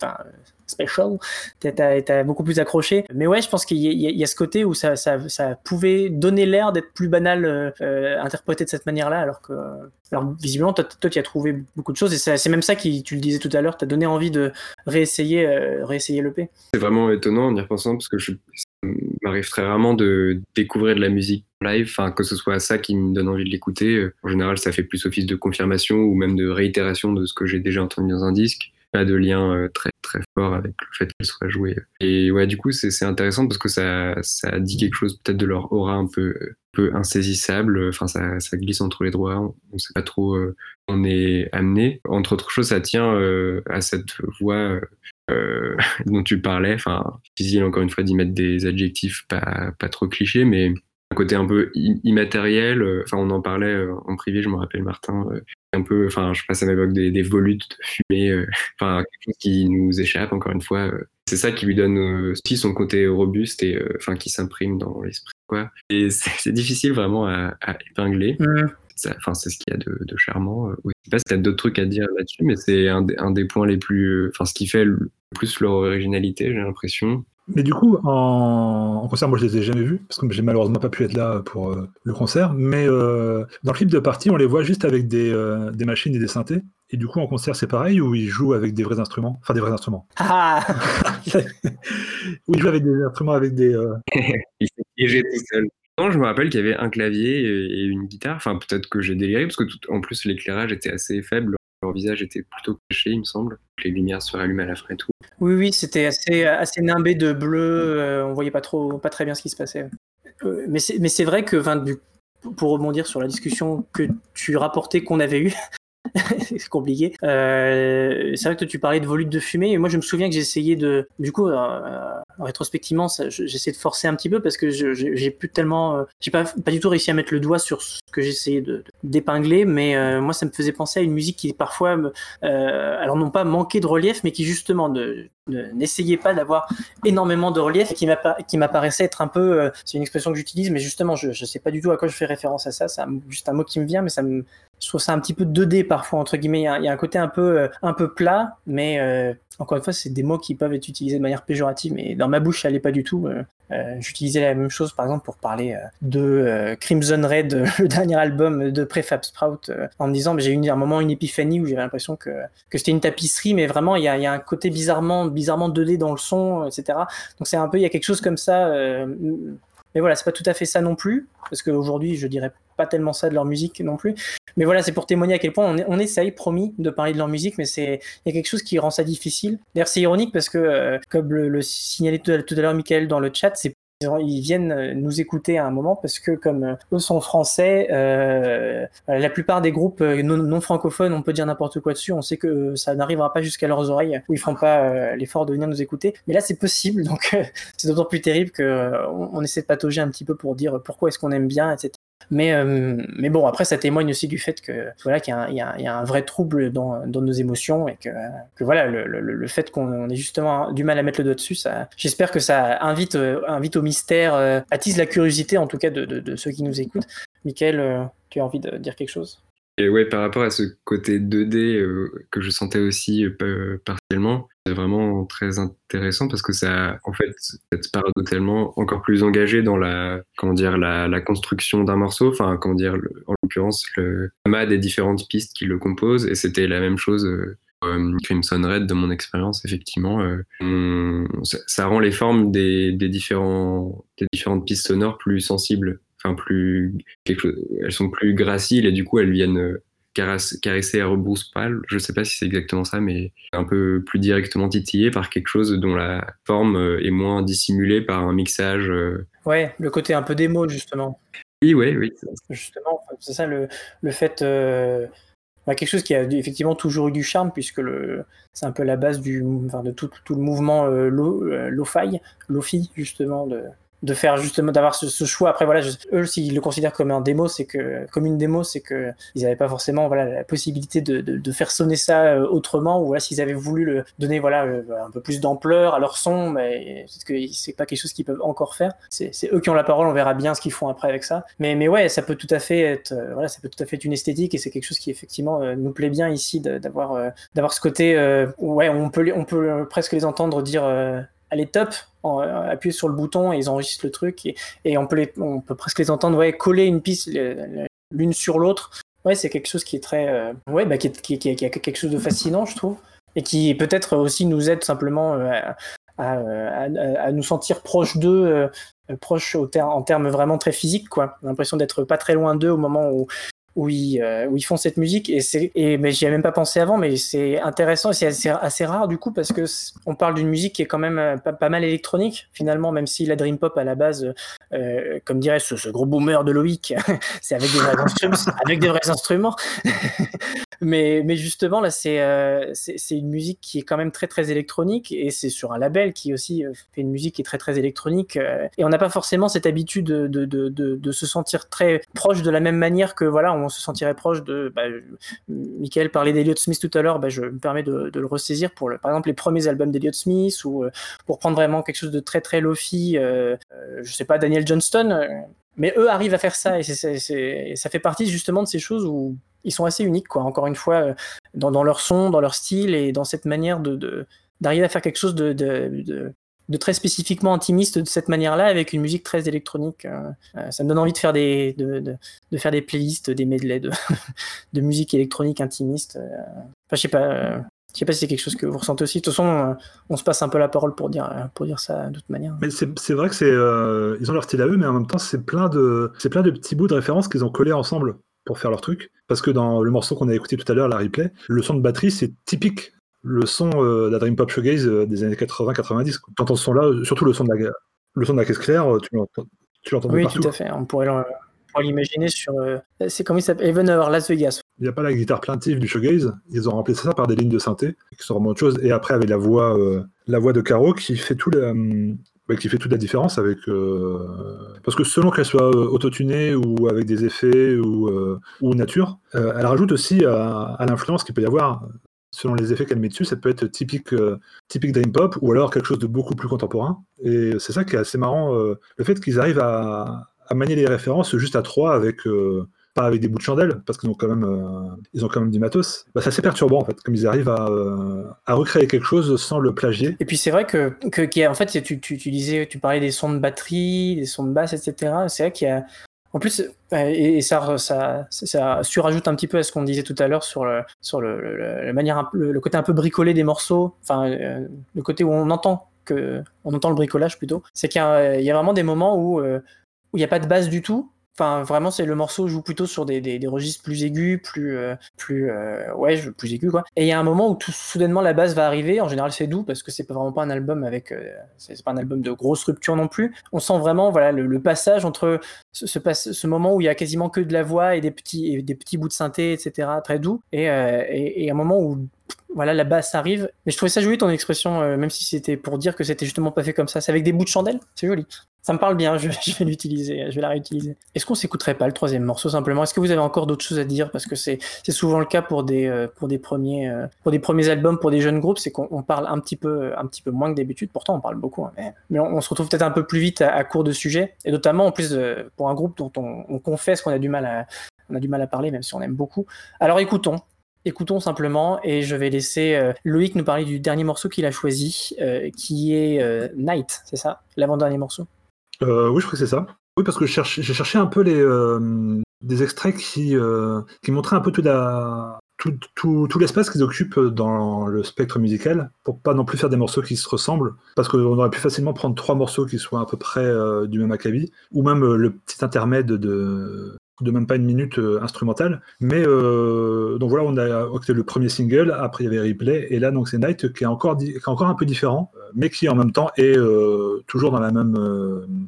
special, t'as beaucoup plus accroché. Mais ouais, je pense qu'il y, a ce côté où ça, pouvait donner l'air d'être plus banal euh, interprété de cette manière-là, alors que visiblement, toi, tu as trouvé beaucoup de choses, et c'est même ça qui, tu le disais tout à l'heure, t'as donné envie de réessayer, euh, réessayer l'EP. C'est vraiment étonnant en y repensant, parce que je m'arrive très rarement de découvrir de la musique live, enfin que ce soit ça qui me donne envie de l'écouter. En général, ça fait plus office de confirmation ou même de réitération de ce que j'ai déjà entendu dans un disque. Pas de lien euh, très très fort avec le fait qu'elle soit jouée. Et ouais, du coup, c'est intéressant parce que ça, ça dit quelque chose peut-être de leur aura un peu, peu insaisissable. Enfin, ça, ça glisse entre les doigts. On ne sait pas trop où on est amené. Entre autres choses, ça tient euh, à cette voix euh, dont tu parlais. Enfin, difficile encore une fois d'y mettre des adjectifs pas, pas trop clichés, mais un côté un peu immatériel. Euh, enfin, on en parlait euh, en privé, je me rappelle Martin. un peu, enfin, je passe à m'évoque des, des volutes de fumée. Enfin, quelque chose qui nous échappe encore une fois. c'est ça qui lui donne aussi son côté robuste et enfin qui s'imprime dans l'esprit. Quoi. Et c'est difficile vraiment à, épingler. Mmh. Enfin, c'est ce qu'il y a de, de charmant. Je sais pas si tu as d'autres trucs à dire là-dessus, mais c'est un, un, des points les plus. Enfin, ce qui fait le plus leur originalité, j'ai l'impression. Mais du coup, en... concert, moi je les ai jamais vus, parce que j'ai malheureusement pas pu être là pour euh, le concert. Mais euh, dans le clip de partie, on les voit juste avec des, euh, des, machines et des synthés. Et du coup, en concert, c'est pareil, où ils jouent avec des vrais instruments? Enfin, des vrais instruments. Ah Où ils jouent avec des instruments avec des. Il s'est piégé tout seul. Non, je me rappelle qu'il y avait un clavier et une guitare. Enfin, peut-être que j'ai déliré, parce que tout... en plus, l'éclairage était assez faible leur visage était plutôt caché, il me semble. Les lumières se rallumaient à la fin et tout. Oui, oui, c'était assez, assez nimbé de bleu. Euh, on voyait pas trop, pas très bien ce qui se passait. Euh, mais c'est vrai que, pour rebondir sur la discussion que tu rapportais qu'on avait eue, c'est compliqué. Euh, c'est vrai que tu parlais de volutes de fumée, et moi je me souviens que j'ai essayé de, du coup, rétrospectivement, j'essaie de forcer un petit peu parce que j'ai plus tellement, euh, j'ai pas, du tout réussi à mettre le doigt sur ce que j'essayais d'épingler, mais euh, moi ça me faisait penser à une musique qui parfois, alors non pas manquait de relief, mais qui justement ne n'essayait pas d'avoir énormément de relief qui m'apparaissait être un peu, c'est une expression que j'utilise, mais justement je, je sais pas du tout à quoi je fais référence à ça, c'est juste un mot qui me vient, mais ça me, je trouve ça un petit peu 2D parfois entre guillemets. Il y a, un côté un peu euh, plat, mais euh, encore une fois, c'est des mots qui peuvent être utilisés de manière péjorative, mais dans ma bouche, ça n'allait pas du tout. Euh, j'utilisais la même chose, par exemple, pour parler de Crimson Red, le dernier album de Prefab Sprout, en me disant, j'ai eu un moment une épiphanie où j'avais l'impression que, que c'était une tapisserie, mais vraiment, il y a, y a, un côté bizarrement, bizarrement 2D dans le son, etc. Donc c'est un peu, il y a quelque chose comme ça. Mais voilà, c'est pas tout à fait ça non plus, parce qu'aujourd'hui, je dirais pas tellement ça de leur musique non plus. Mais voilà, c'est pour témoigner à quel point on, on, essaye, promis, de parler de leur musique, mais c'est il y a quelque chose qui rend ça difficile. D'ailleurs, c'est ironique parce que, euh, comme le, signalait tout à, l'heure Michael dans le chat, c'est ils viennent euh, nous écouter à un moment parce que comme euh, eux sont français, euh, la plupart des groupes non, francophones, on peut dire n'importe quoi dessus. On sait que ça n'arrivera pas jusqu'à leurs oreilles où ils feront pas l'effort de venir nous écouter. Mais là, c'est possible, donc c'est d'autant plus terrible que on, essaie de patauger un petit peu pour dire pourquoi est-ce qu'on aime bien, etc. Mais, euh, mais bon, après, ça témoigne aussi du fait que voilà qu'il y, a un vrai trouble dans, dans nos émotions et que, que voilà le, le, le fait qu'on ait justement du mal à mettre le doigt dessus, ça, j'espère que ça invite, euh, invite au mystère, euh, attise la curiosité en tout cas de, de, de ceux qui nous écoutent. Michael, tu as envie de dire quelque chose? Et ouais, par rapport à ce côté 2D euh, que je sentais aussi euh, partiellement, c'est vraiment très intéressant parce que ça, en fait, c'est paradoxalement encore plus engagé dans la, comment dire, la, la construction d'un morceau. Enfin, comment dire, en l'occurrence, le amas des différentes pistes qui le composent. Et c'était la même chose. Euh, Crimson Red, de mon expérience, effectivement, ça, rend les formes des, des différentes pistes sonores plus sensibles enfin plus elles sont plus graciles et du coup elles viennent euh, caresser à rebrousse pâle. Je sais pas si c'est exactement ça, mais un peu plus directement titillé par quelque chose dont la forme euh, est moins dissimulée par un mixage. Euh. Ouais, le côté un peu démo justement. Oui, oui, oui. Justement, c'est ça le, le fait. Bah, quelque chose qui a effectivement toujours eu du charme, puisque le, c'est un peu la base du, enfin, de tout, tout le mouvement lo, lo-fi, lo-fi justement, de, de faire justement d'avoir ce, choix. Après voilà, eux s'ils le considèrent comme un démo, c'est que comme une démo, c'est que ils n'avaient pas forcément voilà la possibilité de, de, faire sonner ça euh, autrement ou voilà s'ils avaient voulu le donner voilà euh, un peu plus d'ampleur à leur son, mais peut-être que c'est pas quelque chose qu'ils peuvent encore faire. C'est eux qui ont la parole, on verra bien ce qu'ils font après avec ça. Mais mais ouais, ça peut tout à fait être euh, voilà, ça peut tout à fait être une esthétique et c'est quelque chose qui effectivement nous plaît bien ici d'avoir d'avoir ce côté ouais on peut on peut presque les entendre dire elle est top, appuyer sur le bouton et ils enregistrent le truc et, on, peut on presque les entendre coller une piste l'une sur l'autre. Ouais, c'est quelque chose qui est très. Euh, ouais, bah, qui, a quelque chose de fascinant, je trouve. Et qui peut-être aussi nous aide simplement euh, à, nous sentir proches d'eux, euh, en termes vraiment très physiques, quoi. L'impression d'être pas très loin d'eux au moment où, où ils, euh, où ils font cette musique. Et c'est et mais j'y avais même pas pensé avant mais c'est intéressant et c'est assez, rare du coup parce que on parle d'une musique qui est quand même euh, pas, pas, mal électronique finalement même si la dream pop à la base euh, comme dirait ce, ce, gros boomer de Loïc c'est avec des vrais instruments avec des vrais instruments mais mais justement là c'est euh, c'est une musique qui est quand même très très électronique et c'est sur un label qui aussi fait une musique qui est très très électronique et on n'a pas forcément cette habitude de, de, de, de, se sentir très proche de la même manière que voilà on se sentirait proche de. Bah, Michael parlait d'Eliot Smith tout à l'heure, bah, je me permets de, le ressaisir pour, le, par exemple, les premiers albums d'Eliot Smith ou euh, pour prendre vraiment quelque chose de très très lofi, euh, euh, je sais pas, Daniel Johnston. mais eux arrivent à faire ça et, ça fait partie justement de ces choses où ils sont assez uniques, quoi. Encore une fois, dans, dans leur son, dans leur style et dans cette manière d'arriver à faire quelque chose de, très spécifiquement intimiste de cette manière-là, avec une musique très électronique. Euh, euh, ça me donne envie de faire des, de, faire des playlists, des medley de, musique électronique intimiste. Euh. Enfin, je sais pas. Je sais pas si c'est quelque chose que vous ressentez aussi. De toute façon, on se passe un peu la parole pour dire, pour dire ça de toute manière. Mais c'est vrai que c'est, ils ont leur style à eux, mais en même temps, c'est plein de, c'est plein de petits bouts de références qu'ils ont collés ensemble pour faire leur truc. Parce que dans le morceau qu'on a écouté tout à l'heure, la replay, le son de batterie, c'est typique le son euh, de la Dream Pop Shoegaze euh, des années 80-90. Quand on ce son-là, surtout le son de la, le son de la caisse claire, tu l'entends, tu l'entends Oui, tout à fait. On pourrait l'imaginer sur. Euh, c'est comment il s'appelle Even Over Las Vegas. Il n'y a pas la guitare plaintive du shoegaze. Ils ont remplacé ça par des lignes de synthé qui sont vraiment autre chose. Et après, avec la voix, la voix de Caro qui fait tout bah, qui fait toute la différence avec parce que selon qu'elle soit autotunée ou avec des effets ou, nature, elle rajoute aussi à, l'influence qu'il peut y avoir selon les effets qu'elle met dessus, ça peut être typique, euh, typique Dream Pop ou alors quelque chose de beaucoup plus contemporain. Et c'est ça qui est assez marrant, euh, le fait qu'ils arrivent à, manier les références juste à trois avec. Euh, pas avec des bouts de chandelle, parce qu'ils ont quand même, ils ont quand même du matos. Bah, c'est assez perturbant en fait, comme ils arrivent à, à recréer quelque chose sans le plagier. Et puis c'est vrai que, que en fait, tu, tu, tu, disais, tu parlais des sons de batterie, des sons de basse, etc. C'est vrai qu'il y a, en plus, et, ça, ça, ça, surajoute un petit peu à ce qu'on disait tout à l'heure sur le, sur le, manière, le, côté un peu bricolé des morceaux, enfin, euh, le côté où on entend que, on entend le bricolage plutôt. C'est qu'il y, a vraiment des moments où, euh, où il n'y a pas de base du tout, Enfin, vraiment, c'est le morceau joue plutôt sur des, des, registres plus aigus, plus, euh, plus, euh, ouais, plus aigus quoi. Et il y a un moment où tout soudainement la basse va arriver. En général, c'est doux parce que c'est vraiment pas un album avec, euh, c'est pas un album de grosse rupture non plus. On sent vraiment, voilà, le, passage entre ce, ce, ce, moment où il y a quasiment que de la voix et des petits, et des petits bouts de synthé, etc., très doux, et, et, et un moment où voilà, la basse arrive. Mais je trouvais ça joli ton expression, euh, même si c'était pour dire que c'était justement pas fait comme ça. C'est avec des bouts de chandelle, c'est joli. Ça me parle bien, je, vais l'utiliser, je vais la réutiliser. Est-ce qu'on s'écouterait pas le troisième morceau simplement? Est-ce que vous avez encore d'autres choses à dire? Parce que c'est souvent le cas pour des, euh, pour, des premiers, euh, pour des premiers albums, pour des jeunes groupes, c'est qu'on parle un petit, peu, un petit peu moins que d'habitude. Pourtant, on parle beaucoup, hein, mais, on, se retrouve peut-être un peu plus vite à, court de sujet. Et notamment, en plus, pour un groupe dont on, on confesse qu'on a du mal à, on a du mal à parler, même si on aime beaucoup. Alors écoutons, Écoutons simplement et je vais laisser euh, Loïc nous parler du dernier morceau qu'il a choisi, euh, qui est euh, Night, c'est ça? L'avant-dernier morceau Oui, je crois que c'est ça. Oui, parce que j'ai cherché un peu les, des extraits qui, montraient un peu tout l'espace qu'ils occupent dans le spectre musical, pour pas non plus faire des morceaux qui se ressemblent, parce qu'on aurait pu facilement prendre trois morceaux qui soient à peu près du même acabit, ou même le petit intermède de, de même pas une minute euh, instrumentale. Mais euh, donc voilà, on a octé le premier single, après il y avait Replay, et là donc c'est Night qui est encore, qui est encore un peu différent, euh, mais qui en même temps est toujours dans la même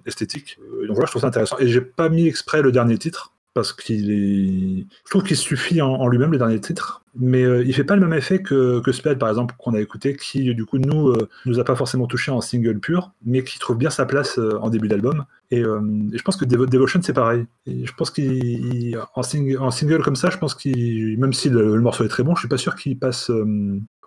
esthétique. donc voilà, je trouve ça intéressant. Et j'ai pas mis exprès le dernier titre, parce qu'il. Je trouve qu'il suffit en, lui-même les derniers titres, mais il euh, il fait pas le même effet que, que Spade par exemple qu'on a écouté, qui du coup nous euh, nous a pas forcément touché en single pur, mais qui trouve bien sa place euh, en début d'album. Et, je pense que Devotion c'est pareil. Je pense qu'il en, en, single comme ça, je pense qu'il même si le, morceau est très bon, je suis pas sûr qu'il passe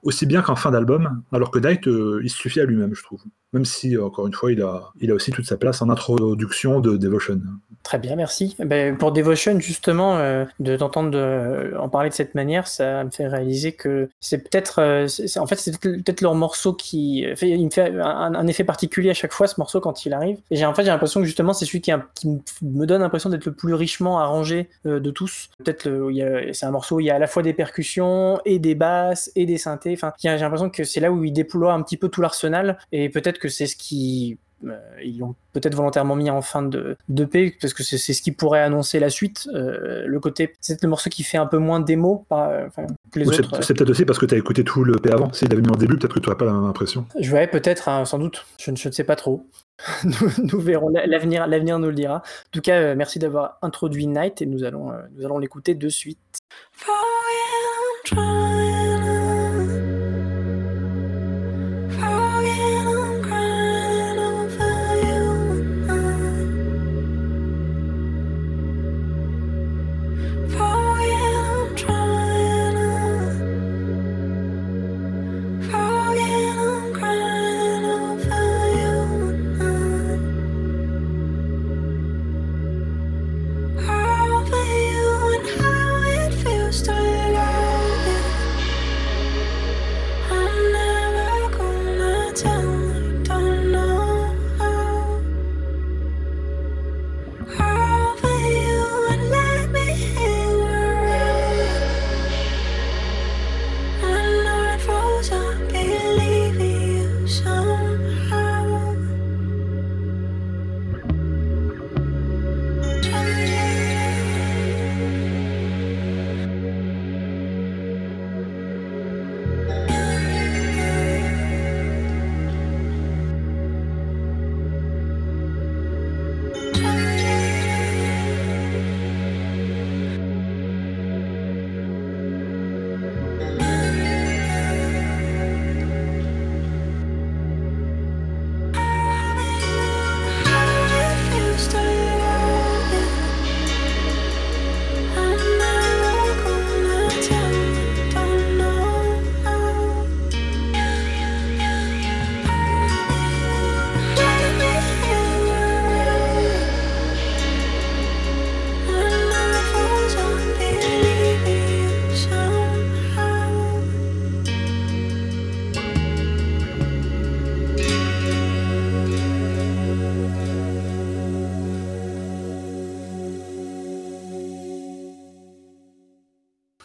aussi bien qu'en fin d'album, alors que Night, il suffit à lui-même, je trouve. Même si, encore une fois, il a, il a aussi toute sa place en introduction de Devotion. Très bien, merci. Ben, pour Devotion, justement, euh, de t'entendre de, en parler de cette manière, ça me fait réaliser que c'est peut-être, euh, en fait, c'est peut-être leur morceau qui, fait, il me fait un, effet particulier à chaque fois ce morceau quand il arrive. Et j'ai en fait j'ai l'impression que justement c'est celui qui, me donne l'impression d'être le plus richement arrangé euh, de tous. Peut-être c'est un morceau où il y a à la fois des percussions et des basses et des synthés. Enfin, j'ai l'impression que c'est là où il déploie un petit peu tout l'arsenal et peut-être que c'est ce qui euh, ils l'ont peut-être volontairement mis en fin de, de P parce que c'est ce qui pourrait annoncer la suite. Euh, le côté, c'est le morceau qui fait un peu moins démo par, que les autres. C'est peut-être aussi parce que tu as écouté tout le P avant. S'il avait mis en début, peut-être que tu n'aurais pas la même impression. Je vais peut-être, hein, sans doute. Je, je, ne sais pas trop. nous, verrons. L'avenir, l'avenir nous le dira. En tout cas, euh, merci d'avoir introduit Night et nous allons, nous allons l'écouter de suite.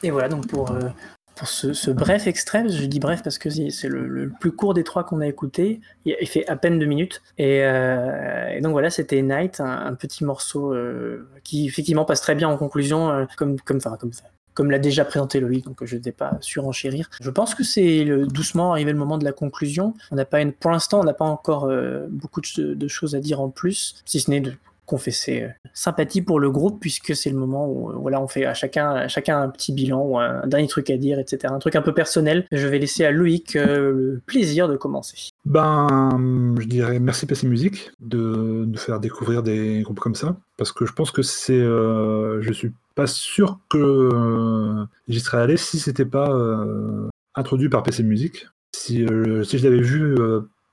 Et voilà, donc pour, euh, pour ce, bref extrait, je dis bref parce que c'est le, plus court des trois qu'on a écouté, il, fait à peine deux minutes. Et, euh, donc voilà, c'était Night, un, petit morceau euh, qui effectivement passe très bien en conclusion, comme, comme, enfin, comme, comme l'a déjà présenté Loïc, donc je ne vais pas surenchérir. Je pense que c'est doucement arrivé le moment de la conclusion. On pas une, pour l'instant, on n'a pas encore beaucoup de, de, choses à dire en plus, si ce n'est de confesser euh, sympathie pour le groupe puisque c'est le moment où euh, voilà on fait à chacun chacun un petit bilan ou un, dernier truc à dire etc un truc un peu personnel. Je vais laisser à Loïc euh, le plaisir de commencer. Ben je dirais merci PC Musique de nous faire découvrir des groupes comme ça parce que je pense que c'est je suis pas sûr que j'y serais allé si c'était pas introduit par PC Musique. Si, si je l'avais vu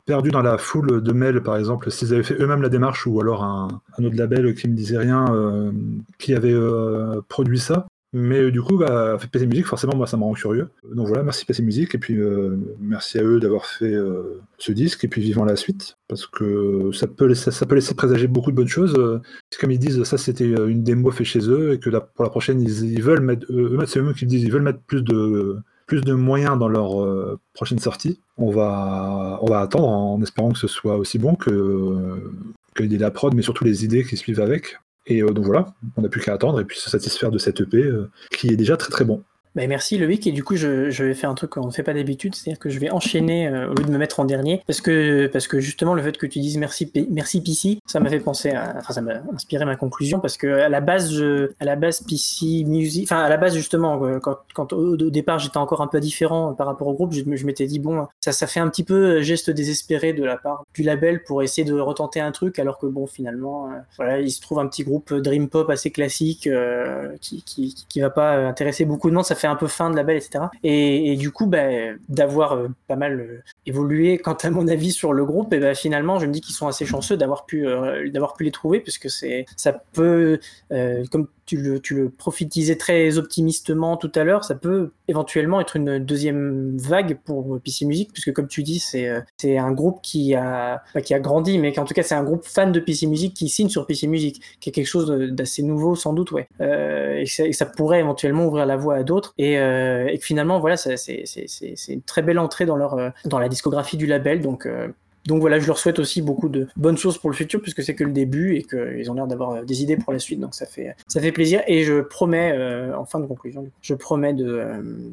perdu dans la foule de mails, par exemple, s'ils avaient fait eux-mêmes la démarche ou alors un, autre label qui ne disait rien, euh, qui avait euh, produit ça. Mais euh, du coup, bah, PC Musique, forcément, moi, ça me rend curieux. Donc voilà, merci PC Musique, et puis merci à eux d'avoir fait ce disque, et puis vivant la suite, parce que ça peut, laisser, ça peut laisser présager beaucoup de bonnes choses. Comme ils disent, ça c'était une démo faite chez eux, et que pour la prochaine, ils, veulent mettre, eux, c'est eux qui disent, ils veulent mettre plus de, plus de moyens dans leur euh, prochaine sortie. On va, on va attendre en espérant que ce soit aussi bon que, que l'idée de la prod, mais surtout les idées qui suivent avec. Et euh, donc voilà, on n'a plus qu'à attendre et puis se satisfaire de cette EP euh, qui est déjà très très bon. Bah, merci Loïc, et du coup je, vais faire un truc qu'on ne fait pas d'habitude, c'est-à-dire que je vais enchaîner euh, au lieu de me mettre en dernier, parce que, parce que justement le fait que tu dises merci, merci PC, ça m'a fait penser à, enfin ça m'a inspiré ma conclusion, parce que à la base, à la base PC Music, enfin à la base justement, euh, quand, quand au, départ j'étais encore un peu différent par rapport au groupe, je, m'étais dit bon, ça, ça fait un petit peu geste désespéré de la part du label pour essayer de retenter un truc, alors que bon finalement, euh, voilà, il se trouve un petit groupe dream pop assez classique euh, qui, qui, qui va pas intéresser beaucoup de monde, ça fait un peu fin de label, etc. Et, du coup, bah, d'avoir euh, pas mal évolué quant à mon avis sur le groupe, et ben finalement, je me dis qu'ils sont assez chanceux d'avoir pu, euh, d'avoir pu les trouver, puisque c'est, ça peut, euh, comme tu le, tu le très optimistement tout à l'heure, ça peut éventuellement être une deuxième vague pour PC Music, puisque comme tu dis, c'est, euh, c'est un groupe qui a, qui a grandi, mais qu'en tout cas, c'est un groupe fan de PC Music qui signe sur PC Music, qui est quelque chose d'assez nouveau sans doute, ouais. Et, ça, pourrait éventuellement ouvrir la voie à d'autres, et, que finalement, voilà, c'est c'est- c'est- une très belle entrée dans, leur, dans la discographie du label, donc... euh, donc voilà, je leur souhaite aussi beaucoup de bonnes choses pour le futur, puisque c'est que le début et qu'ils ont l'air d'avoir euh, des idées pour la suite. Donc ça fait, ça fait plaisir. Et je promets, euh, en fin de conclusion, je promets de,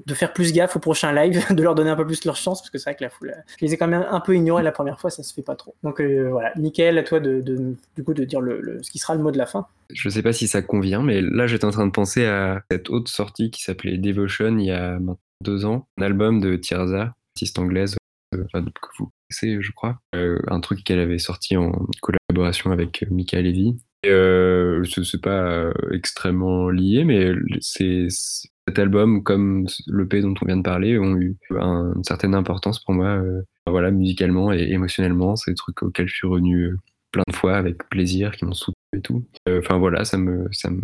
de faire plus gaffe au prochain live, de leur donner un peu plus leur chance, parce que c'est vrai que la foule, je les ai quand même un peu ignorés la première fois, ça se fait pas trop. Donc voilà, Michael, à toi de, de- du coup de dire le, ce qui sera le mot de la fin. Je sais pas si ça convient, mais là j'étais en train de penser à cette autre sortie qui s'appelait Devotion il y a maintenant deux ans, un album de Tirza, artiste anglaise, enfin, que vous connaissez, je crois, Euh, un truc qu'elle avait sorti en collaboration avec euh, Mika Levy. Euh, ce- c'est pas euh, extrêmement lié, mais cet album comme l'EP dont on vient de parler ont eu un- une certaine importance pour moi, euh, voilà, musicalement et émotionnellement. C'est des trucs auxquels je suis revenu euh, plein de fois avec plaisir, qui m'ont soutenu et tout. Euh, Enfin voilà, ça me, ça me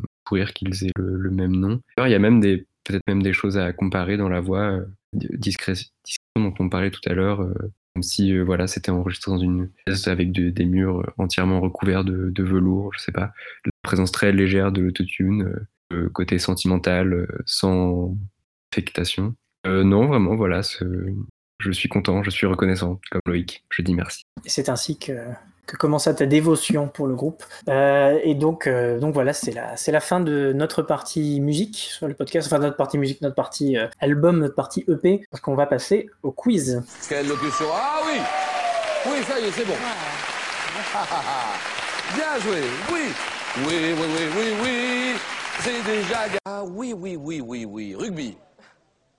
qu'ils aient le, le même nom. Il y a même des, peut-être même des choses à comparer dans la voix, euh, discrétion dont on parlait tout à l'heure, euh, comme si euh, voilà, c'était enregistré dans une pièce avec de- des murs entièrement recouverts de, velours, je sais pas. La présence très légère de l'autotune, euh, le côté sentimental, euh, sans affectation. Euh, non, vraiment, voilà, je suis content, je suis reconnaissant, comme Loïc. Je dis merci. C'est ainsi que, que commence ta dévotion pour le groupe. Euh, et donc, euh, donc voilà, c'est la, c'est la fin de notre partie musique sur le podcast, enfin notre partie musique, notre partie euh, album, notre partie EP, parce qu'on va passer au quiz. Quelle locution. Ah oui. Oui, ça y est, c'est bon. Bien joué, oui. Oui, oui, oui, oui, oui. C'est déjà... ga- Ah oui, oui, oui, oui, oui, rugby.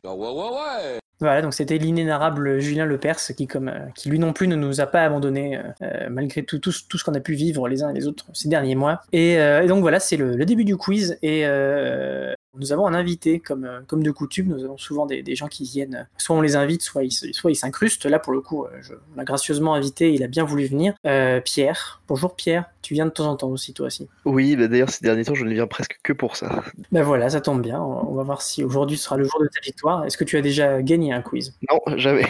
Ah ouais, ouais, ouais Voilà, donc c'était l'inénarrable Julien Lepers qui, euh, qui lui non plus ne nous a pas abandonnés euh, euh, malgré tout, tout, ce- qu'on a pu vivre les uns et les autres ces derniers mois. Et, donc voilà, c'est le, le début du quiz et nous avons un invité comme, euh, comme de coutume. Nous avons souvent des, des gens qui viennent, soit on les invite, soit ils, se- soit ils s'incrustent. Là, pour le coup, euh, je- on l'a gracieusement invité, il a bien voulu venir. Euh, Pierre, bonjour Pierre, tu viens de temps en temps aussi toi aussi. Oui, bah d'ailleurs, ces derniers temps, je ne viens presque que pour ça. Ben voilà, ça tombe bien. On on va voir si aujourd'hui sera le jour de ta victoire. Est-ce que tu as déjà gagné un quiz? Non, jamais.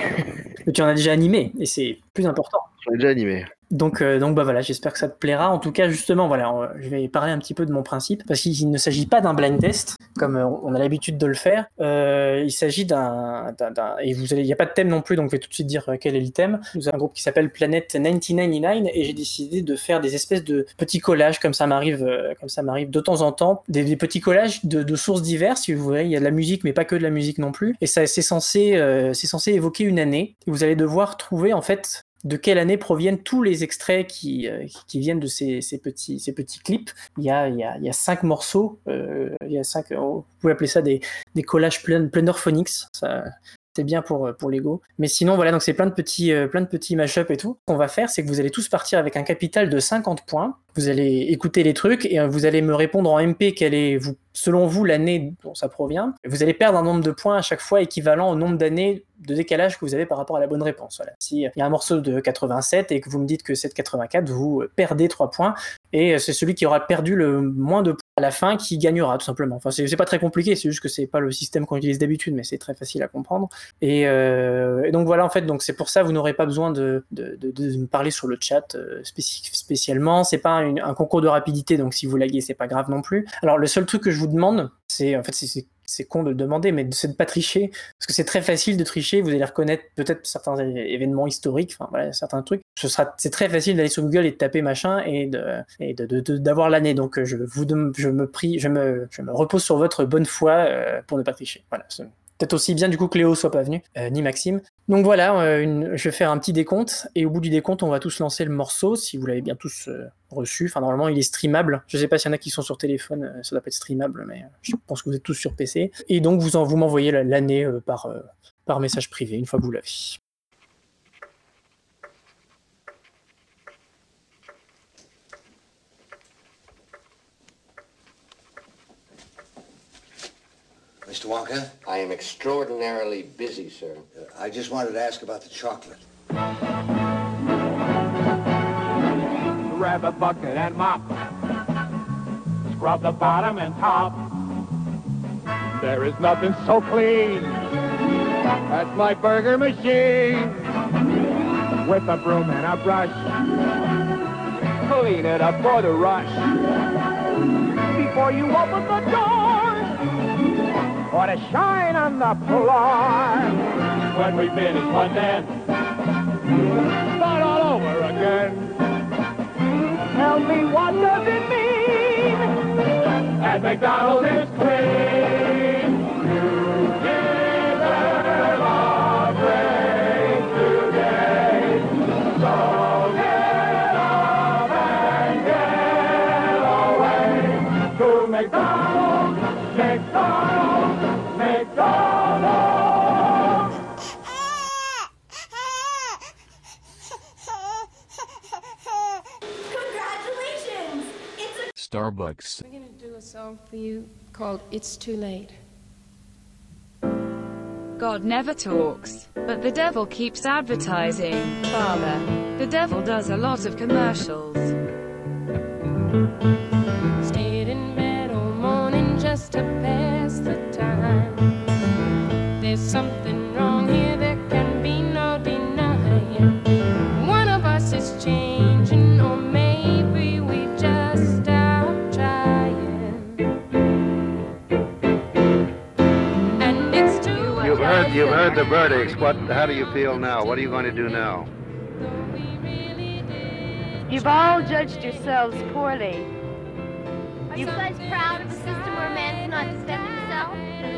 Mais tu en as déjà animé et c'est plus important. J'en ai déjà animé. Donc, euh, donc bah voilà, j'espère que ça te plaira. En tout cas, justement, voilà, je vais parler un petit peu de mon principe parce qu'il ne s'agit pas d'un blind test comme euh, on a l'habitude de le faire. Euh, il s'agit d'un, et vous allez, il n'y a pas de thème non plus, donc je vais tout de suite dire quel est le thème. Nous avons un groupe qui s'appelle Planet 1999 et j'ai décidé de faire des espèces de petits collages comme ça m'arrive, de temps en temps, des, petits collages de, sources diverses. Si vous voulez, il y a de la musique, mais pas que de la musique non plus. Et ça, c'est censé, c'est censé évoquer une année. Et vous allez devoir trouver en fait de quelle année proviennent tous les extraits qui, euh, viennent de ces, petits, clips. Il y a, a, il y a cinq morceaux, euh, cinq, vous pouvez appeler ça des, collages plein, phonics. Ça, c'est bien pour, Lego. Mais sinon, voilà, donc c'est plein de petits, euh, petits mashups et tout. Ce qu'on va faire, c'est que vous allez tous partir avec un capital de 50 points. Vous allez écouter les trucs et euh, vous allez me répondre en MP quelle est, selon vous, l'année dont ça provient. Vous allez perdre un nombre de points à chaque fois équivalent au nombre d'années de décalage que vous avez par rapport à la bonne réponse. Voilà. Si euh, y a un morceau de 87 et que vous me dites que c'est de 84, vous euh, perdez 3 points et c'est celui qui aura perdu le moins de points à la fin qui gagnera tout simplement. Enfin, c'est pas très compliqué, c'est juste que c'est pas le système qu'on utilise d'habitude, mais c'est très facile à comprendre. Et, donc voilà, en fait, donc c'est pour ça vous n'aurez pas besoin de, me parler sur le chat euh, spéci- spécialement. C'est pas un concours de rapidité, donc si vous laguez, c'est pas grave non plus. Alors le seul truc que je vous demande, c'est en fait c'est- con de le demander, mais c'est de pas tricher, parce que c'est très facile de tricher. Vous allez reconnaître peut-être certains événements historiques, enfin voilà, certains trucs. Ce sera, c'est très facile d'aller sur Google et de taper machin et de, d'avoir l'année. Donc euh, je vous, je me prie, je me, je me repose sur votre bonne foi euh, pour ne pas tricher. Voilà. Peut-être aussi bien du coup que Léo soit pas venu, euh, ni Maxime. Donc voilà, euh, je vais faire un petit décompte et au bout du décompte, on va tous lancer le morceau si vous l'avez bien tous euh, reçu. Enfin normalement, il est streamable. Je sais pas s'il y en a qui sont sur téléphone, ça doit pas être streamable, mais je pense que vous êtes tous sur PC. Et donc vous en, vous m'envoyez la- l'année par par message privé une fois que vous l'avez. Mr. Wonka, I am extraordinarily busy, sir. uh, I just wanted to ask about the chocolate. Grab a bucket and mop. Scrub the bottom and top. There is nothing so clean as my burger machine. With a broom and a brush. Clean it up for the rush. Before you open the door. Or to shine on the floor. When we finish one dance. Start all over again. Tell me what does it mean? At McDonald's it's clean. Starbucks. We're going to do a song for you called It's Too Late. God never talks, but the devil keeps advertising. Father, the devil does a lot of commercials. Heard, the verdicts. What? How do you feel now? What are you going to do now? You've all judged yourselves poorly. Are you guys proud of a system where a man cannot defend himself?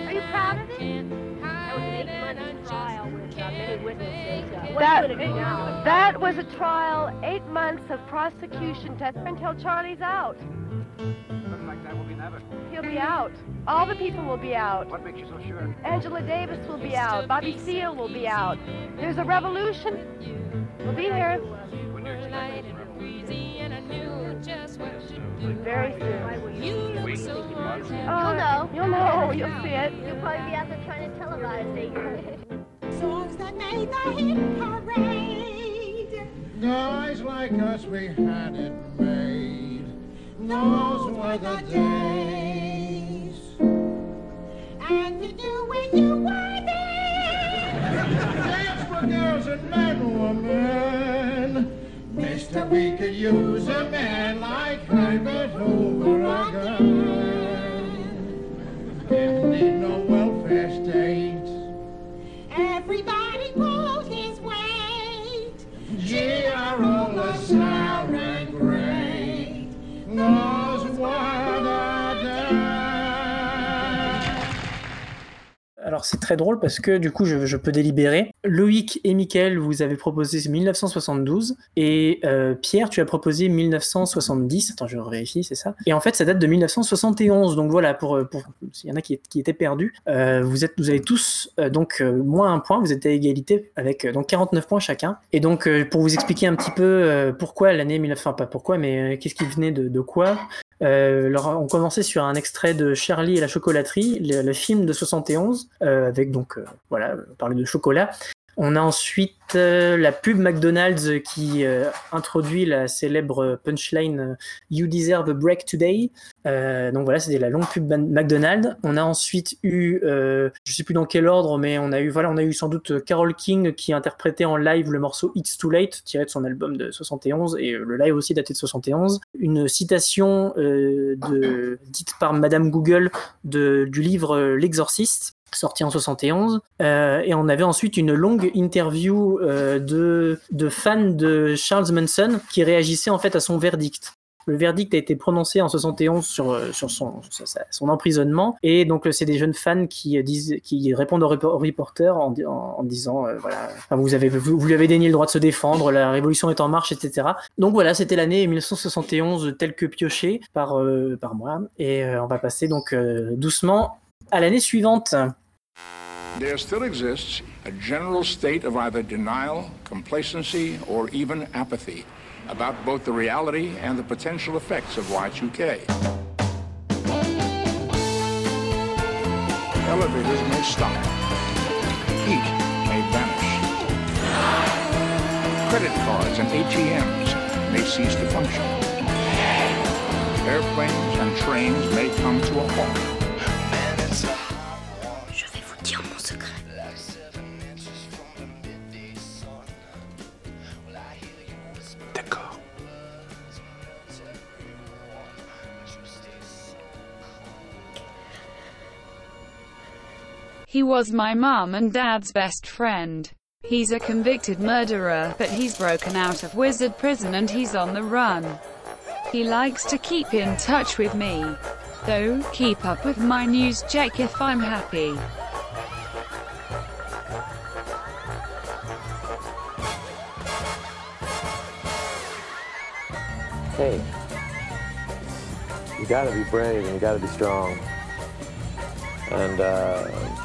Are you proud of it? That was an eight-month trial with uh, many witnesses. What's That, gonna be now? that was a trial, eight months of prosecution test until Charlie's out. Looks that will be never. He'll be out. All the people will be out. What makes you so sure? Angela Davis will be out. Bobby Seale will be out. There's a revolution. We'll be there very soon. You look so hard. Oh, know. You'll know. You'll see it. You'll probably be out there trying to televise it. Songs that made the hit parade. Guys like us, we had it made. Those were the days. And you knew when you were there. Dance for girls and men were men. Mister, we could use a man like Herbert Hoover again. Didn't need no welfare state. Everybody pulled his weight. G.R.O. LaSalle was one of them. Alors c'est très drôle parce que du coup je, peux délibérer. Loïc et Mickaël, vous avez proposé 1972 et euh, Pierre, tu as proposé 1970. Attends, je vérifie, c'est ça. Et en fait, ça date de 1971. Donc voilà, pour pour s'il y en a qui, qui étaient perdus, euh, vous êtes, avez tous euh, donc euh, moins un point. Vous êtes à égalité avec euh, donc 49 points chacun. Et donc euh, pour vous expliquer un petit peu euh, pourquoi l'année 1900, enfin pas pourquoi, mais euh, qu'est-ce qui venait de quoi. Euh, on commençait sur un extrait de Charlie et la chocolaterie, le, le film de 71, euh, avec donc, euh, voilà, on parlait de chocolat. On a ensuite euh, la pub McDonald's qui euh, introduit la célèbre punchline euh, You deserve a break today. Euh, donc voilà, c'était la longue pub McDonald's. On a ensuite eu, euh, je sais plus dans quel ordre, mais on a eu, voilà, on a eu sans doute Carol King qui interprétait en live le morceau It's Too Late, tiré de son album de 71, et le live aussi daté de 71. Une citation euh, de, dite par Madame Google de, du livre euh, L'Exorciste sorti en 71 Euh, et on avait ensuite une longue interview euh, de, de fans de Charles Manson qui réagissaient en fait à son verdict. Le verdict a été prononcé en 71 sur, euh, sur son, son emprisonnement. Et donc, c'est des jeunes fans qui, disent, qui répondent aux, repo- aux reporters en, di- en, en disant voilà, vous, avez, vous, vous lui avez dénié le droit de se défendre, la révolution est en marche, etc. Donc voilà, c'était l'année 1971 telle que piochée par, par moi. Et on va passer donc doucement à l'année suivante. There still exists a general state of either denial, complacency, or even apathy about both the reality and the potential effects of Y2K. Elevators may stop. Heat may vanish. Credit cards and ATMs may cease to function. Airplanes and trains may come to a halt. He was my mum and dad's best friend. He's a convicted murderer, but he's broken out of wizard prison and he's on the run. He likes to keep in touch with me. Though, keep up with my news check if I'm happy. Hey, you gotta be brave and you gotta be strong. And uh,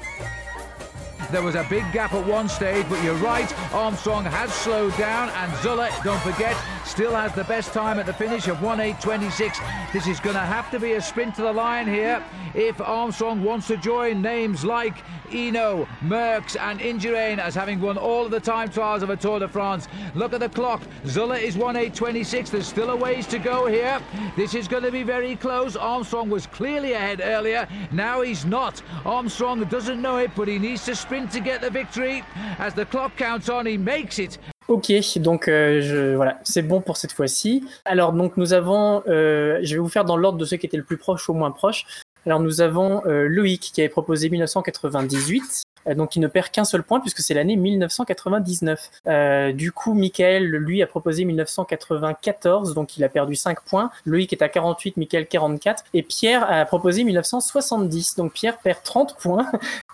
There was a big gap at one stage, but you're right. Armstrong has slowed down, and Zulla, don't forget, still has the best time at the finish of 1.8.26. This is going to have to be a sprint to the line here if Armstrong wants to join names like Eno, Merckx, and Indurain as having won all of the time trials of a Tour de France. Look at the clock. Zulla is 1.8.26. There's still a ways to go here. This is going to be very close. Armstrong was clearly ahead earlier. Now he's not. Armstrong doesn't know it, but he needs to sprint to get the victory. As the clock counts on, he makes it. Ok, donc euh, voilà, c'est bon pour cette fois-ci. Alors donc nous avons, euh, je vais vous faire dans l'ordre de ceux qui étaient le plus proche au moins proche. Alors nous avons euh, Loïc qui avait proposé 1998, euh, donc il ne perd qu'un seul point puisque c'est l'année 1999. Euh, du coup, Michael lui a proposé 1994, donc il a perdu 5 points. Loïc est à 48, Michael 44, et Pierre a proposé 1970, donc Pierre perd 30 points.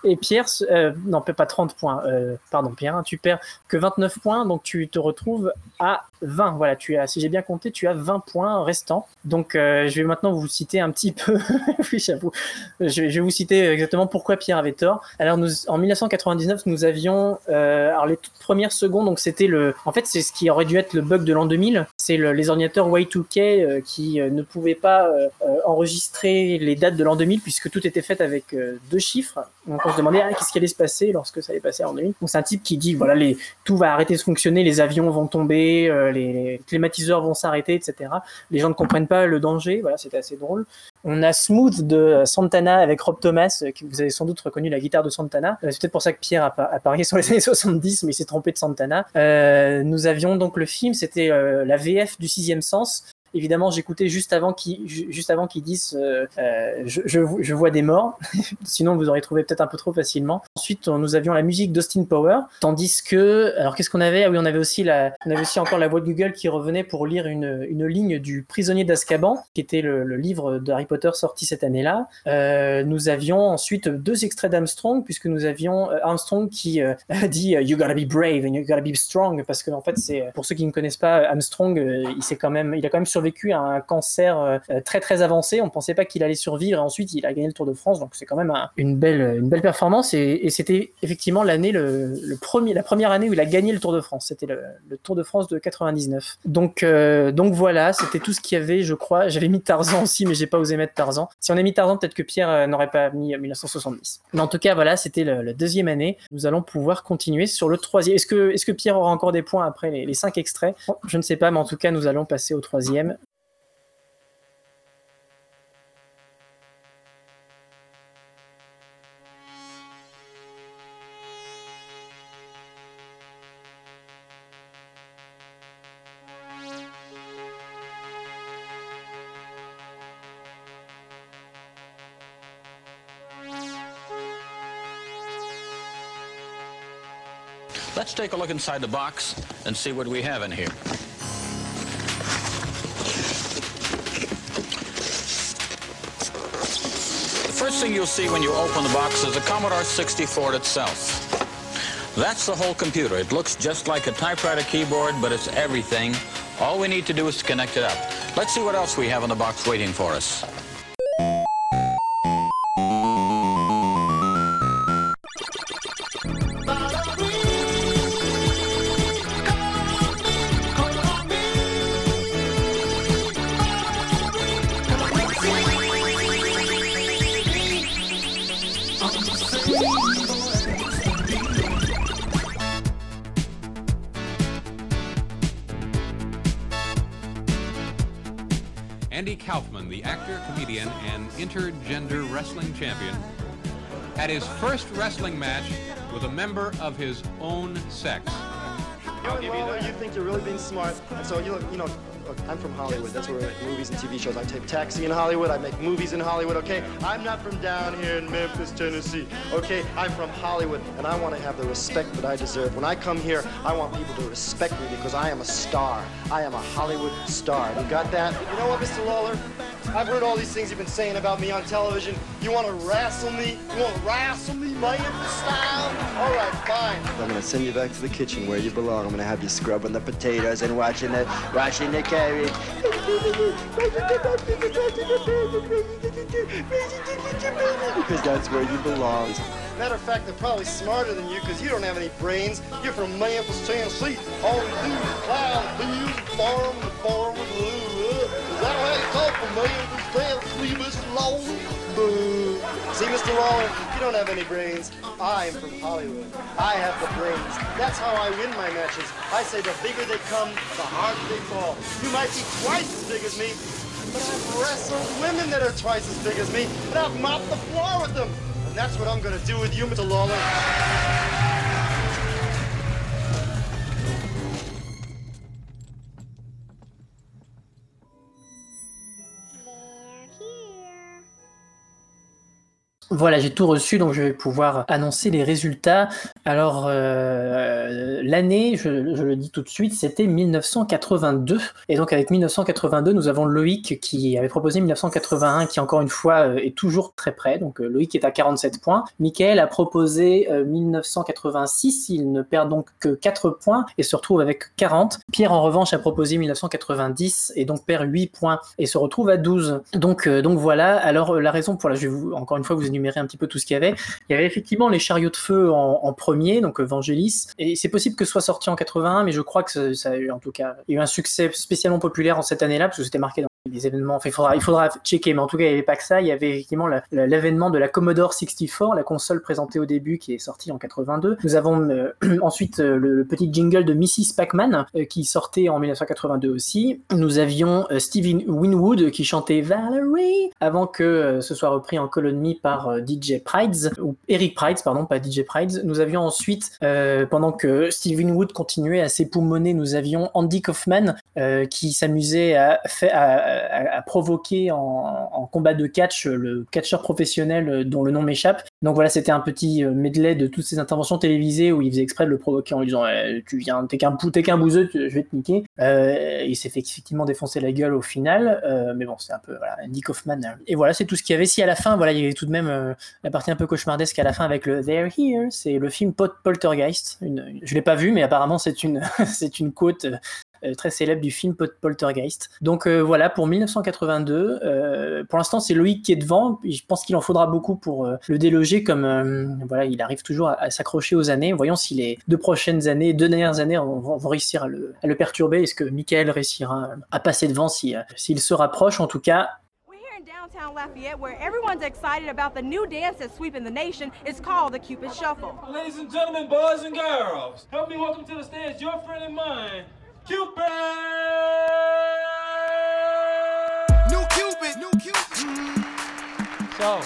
Et Pierre, euh, non pas 30 points, euh, pardon Pierre, hein, tu perds que 29 points, donc tu te retrouves à 20. Voilà, tu as, si j'ai bien compté, tu as 20 points restants. Donc euh, je vais maintenant vous citer un petit peu, oui j'avoue, je vais vous citer exactement pourquoi Pierre avait tort. Alors nous, en 1999, nous avions, euh, alors les toutes premières secondes, donc c'était le, en fait c'est ce qui aurait dû être le bug de l'an 2000, c'est le- les ordinateurs Y2K euh, qui euh, ne pouvaient pas euh, enregistrer les dates de l'an 2000 puisque tout était fait avec deux chiffres. Donc on se demandait ah, qu'est-ce qui allait se passer lorsque ça allait passer en 2000. Donc c'est un type qui dit voilà tout va arrêter de fonctionner, les avions vont tomber, les, climatiseurs vont s'arrêter, etc. Les gens ne comprennent pas le danger. Voilà, c'était assez drôle. On a Smooth de Santana avec Rob Thomas, qui vous avez sans doute reconnu la guitare de Santana. C'est peut-être pour ça que Pierre a, pa- a parié sur les années 70, mais il s'est trompé de Santana. Nous avions donc le film, c'était la Du sixième sens. Évidemment, j'écoutais juste avant qu'ils ju- juste avant qu'ils disent euh, euh, je, je, vois des morts. Sinon, vous aurez trouvé peut-être un peu trop facilement. Ensuite, nous avions la musique d'Austin Power, tandis que alors qu'est-ce qu'on avait? Ah oui, on avait aussi on avait aussi encore la voix de Google qui revenait pour lire une, une ligne du Prisonnier d'Azkaban, qui était le, livre de Harry Potter sorti cette année-là. Euh, nous avions ensuite deux extraits d'Armstrong, puisque nous avions Armstrong qui euh, dit You gotta be brave and you gotta be strong, parce que en fait, c'est pour ceux qui ne connaissent pas Armstrong, il s'est quand même, il a quand même survécu à un cancer euh, très très avancé. On pensait pas qu'il allait survivre et ensuite il a gagné le Tour de France. Donc c'est quand même un- une belle une belle performance et, c'était effectivement l'année le, premier la première année où il a gagné le Tour de France. C'était le, Tour de France de 99. Donc euh, donc voilà, c'était tout ce qu'il y avait, je crois. J'avais mis Tarzan aussi, mais j'ai pas osé mettre Tarzan. Si on a mis Tarzan, peut-être que Pierre euh, n'aurait pas mis euh, 1970. Mais en tout cas, voilà, c'était la deuxième année. Nous allons pouvoir continuer sur le troisième. Est-ce que, est-ce que Pierre aura encore des points après les, cinq extraits? Je ne sais pas, mais en tout cas, nous allons passer au troisième. Let's take a look inside the box and see what we have in here. The first thing you'll see when you open the box is a Commodore 64 itself. That's the whole computer. It looks just like a typewriter keyboard, but it's everything. All we need to do is to connect it up. Let's see what else we have in the box waiting for us. Actor, comedian, and intergender wrestling champion, had his first wrestling match with a member of his own sex. I'll give you that. You think you're really being smart, and so you look, you know, look, I'm from Hollywood. That's where I make movies and TV shows. I tape Taxi in Hollywood. I make movies in Hollywood. Okay, I'm not from down here in Memphis, Tennessee. Okay, I'm from Hollywood, and I want to have the respect that I deserve. When I come here, I want people to respect me because I am a star. I am a Hollywood star. You got that? You know what, Mr. Lawler? I've heard all these things you've been saying about me on television. You want to wrestle me? You want to wrestle me, man, style? All right, fine. I'm gonna send you back to the kitchen where you belong. I'm gonna have you scrubbing the potatoes and watching the washing the carrots. Because that's where you belong. Matter of fact, they're probably smarter than you because you don't have any brains. You're from Memphis, Tennessee. All you do is plow the fields farm and farm and Is that how you talk Tennessee, Mr. Lawler? Boo. See, Mr. Lawler, you don't have any brains. I am from Hollywood. I have the brains. That's how I win my matches. I say the bigger they come, the harder they fall. You might be twice as big as me, but I've wrestled women that are twice as big as me, and I've mopped the floor with them. And that's what I'm gonna do with you, Mr. Lawler. Voilà, j'ai tout reçu, donc je vais pouvoir annoncer les résultats. Alors, euh, l'année, je, le dis tout de suite, c'était 1982. Et donc, avec 1982, nous avons Loïc qui avait proposé 1981, qui encore une fois euh, est toujours très près. Donc, euh, Loïc est à 47 points. Michael a proposé euh, 1986. Il ne perd donc que 4 points et se retrouve avec 40. Pierre, en revanche, a proposé 1990 et donc perd 8 points et se retrouve à 12. Donc, donc voilà. Alors, la raison pour la, je vais vous, encore une fois, vous un petit peu tout ce qu'il y avait. Il y avait effectivement les chariots de feu en, premier, donc euh, Vangelis. Et c'est possible que ce soit sorti en 81, mais je crois que ça, a eu en tout cas eu un succès spécialement populaire en cette année-là, parce que c'était marqué dans les événements. Il, faudra, checker, mais en tout cas, il n'y avait pas que ça. Il y avait effectivement la- la- l'avènement de la Commodore 64, la console présentée au début qui est sortie en 82. Nous avons euh, ensuite euh, le, petit jingle de Mrs. Pac-Man euh, qui sortait en 1982 aussi. Nous avions Steven Winwood qui chantait Valerie avant que ce soit repris en colonie par DJ Prides, ou Eric Prides, pardon, pas DJ Prides. Nous avions ensuite, pendant que Steven Wood continuait à s'époumoner, nous avions Andy Kaufman qui s'amusait à, fa- à- à- à provoquer en, combat de catch le catcheur professionnel euh, dont le nom m'échappe. Donc voilà, c'était un petit euh, medley de toutes ces interventions télévisées où il faisait exprès de le provoquer en lui disant Eh, Tu viens, t'es qu'un qu'un bouseux, je vais te niquer. Euh, il s'est fait effectivement défoncer la gueule au final, euh, mais bon, c'est un peu voilà, euh. Et voilà, c'est tout ce qu'il y avait. Si à la fin, voilà, il y avait tout de même euh, la partie un peu cauchemardesque à la fin avec le They're Here, c'est le film Pot- Poltergeist. Une, je l'ai pas vu, mais apparemment c'est une, c'est une quote euh, euh, très célèbre du film Pol- Poltergeist. Donc euh, voilà, pour 1982, euh, pour l'instant c'est Loïc qui est devant, je pense qu'il en faudra beaucoup pour euh, le déloger, comme euh, voilà, il arrive toujours à, à s'accrocher aux années. Voyons si les deux prochaines années, deux dernières années vont, réussir à le, à le perturber. Est-ce que Michael réussira à passer devant si, euh, s'il se rapproche? En tout cas, in downtown Lafayette where everyone's excited about the new dance that's sweeping the nation. It's called the Cupid Shuffle. Ladies and gentlemen, boys and girls, help me welcome to the stage your friend and mine, Cupid! New Cupid. New Cupid. So,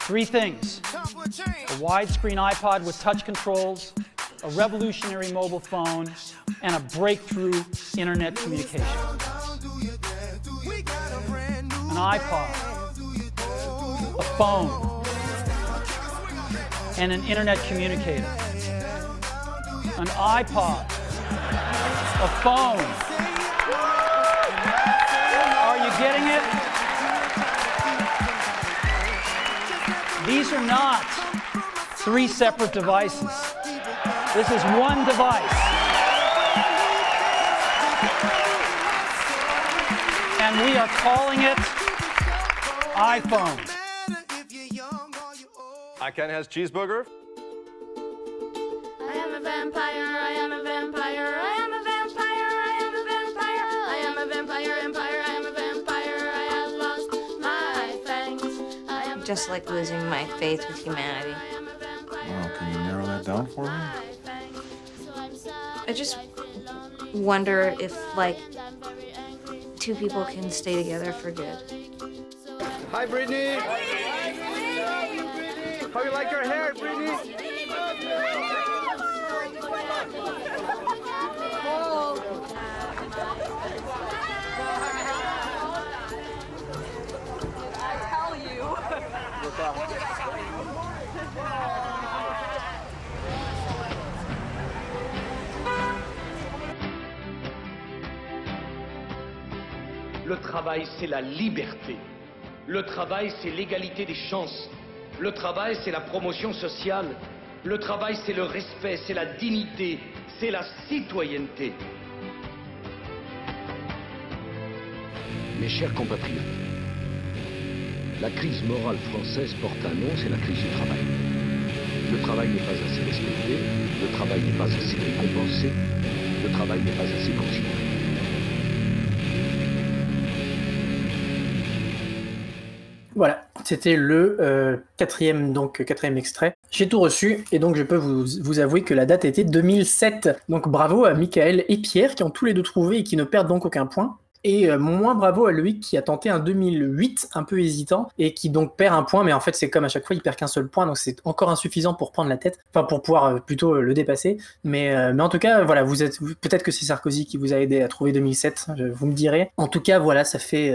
three things a widescreen iPod with touch controls, a revolutionary mobile phone, and a breakthrough internet communication. An iPod, a phone, and an internet communicator. An iPod, a phone. Are you getting it? These are not three separate devices. This is one device. And we are calling it iPhone. I Ken has cheeseburger. I am a vampire, I am a Just like losing my faith with humanity. Wow, can you narrow that down for me? I just wonder if, like, two people can stay together for good. Hi, Brittany. How you like your hair, Brittany? Le travail, c'est la liberté. Le travail, c'est l'égalité des chances. Le travail, c'est la promotion sociale. Le travail, c'est le respect, c'est la dignité, c'est la citoyenneté. Mes chers compatriotes, la crise morale française porte un nom, c'est la crise du travail. Le travail n'est pas assez respecté, le travail n'est pas assez récompensé, le travail n'est pas assez considéré. Voilà, c'était le euh, quatrième, donc, quatrième extrait. J'ai tout reçu et donc je peux vous, vous avouer que la date était 2007. Donc bravo à Michael et Pierre qui ont tous les deux trouvé et qui ne perdent donc aucun point. Et euh, moins bravo à Loïc qui a tenté un 2008 un peu hésitant et qui donc perd un point, mais en fait c'est comme à chaque fois il perd qu'un seul point, donc c'est encore insuffisant pour prendre la tête, enfin pour pouvoir euh, plutôt euh, le dépasser. Mais, mais en tout cas voilà, vous êtes peut-être que c'est Sarkozy qui vous a aidé à trouver 2007, je- vous me direz. En tout cas voilà, ça fait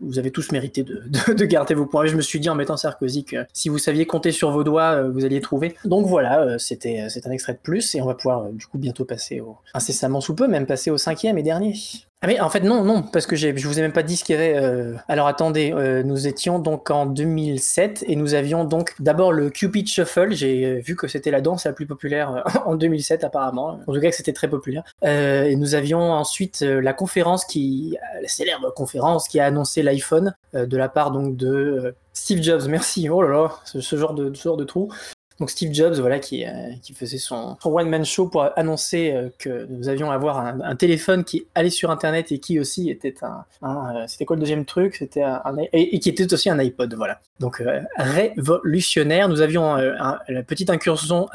vous avez tous mérité de, de, de garder vos points. Je me suis dit en mettant Sarkozy que si vous saviez compter sur vos doigts, vous alliez trouver. Donc voilà, c'était un extrait de plus et on va pouvoir du coup bientôt passer au incessamment sous peu, même passer au cinquième et dernier. Ah mais en fait non, non, parce que je vous ai même pas dit ce qu'il y avait. euh, Alors attendez, euh, nous étions donc en 2007 et nous avions donc d'abord le Cupid Shuffle. J'ai euh, vu que c'était la danse la plus populaire euh, en 2007 apparemment. En tout cas que c'était très populaire. Euh, et nous avions ensuite euh, la conférence qui, la célèbre conférence qui a annoncé l'iPhone euh, de la part donc de Steve Jobs. Merci. Oh là là, ce genre de ce genre de trou. Donc Steve Jobs, voilà, qui, euh, faisait son, one-man show pour annoncer euh, que nous avions à avoir un, un téléphone qui allait sur Internet et qui aussi était un... euh, c'était quoi le deuxième truc? C'était un, et, qui était aussi un iPod, voilà. Donc révolutionnaire. Nous avions la petite incursion,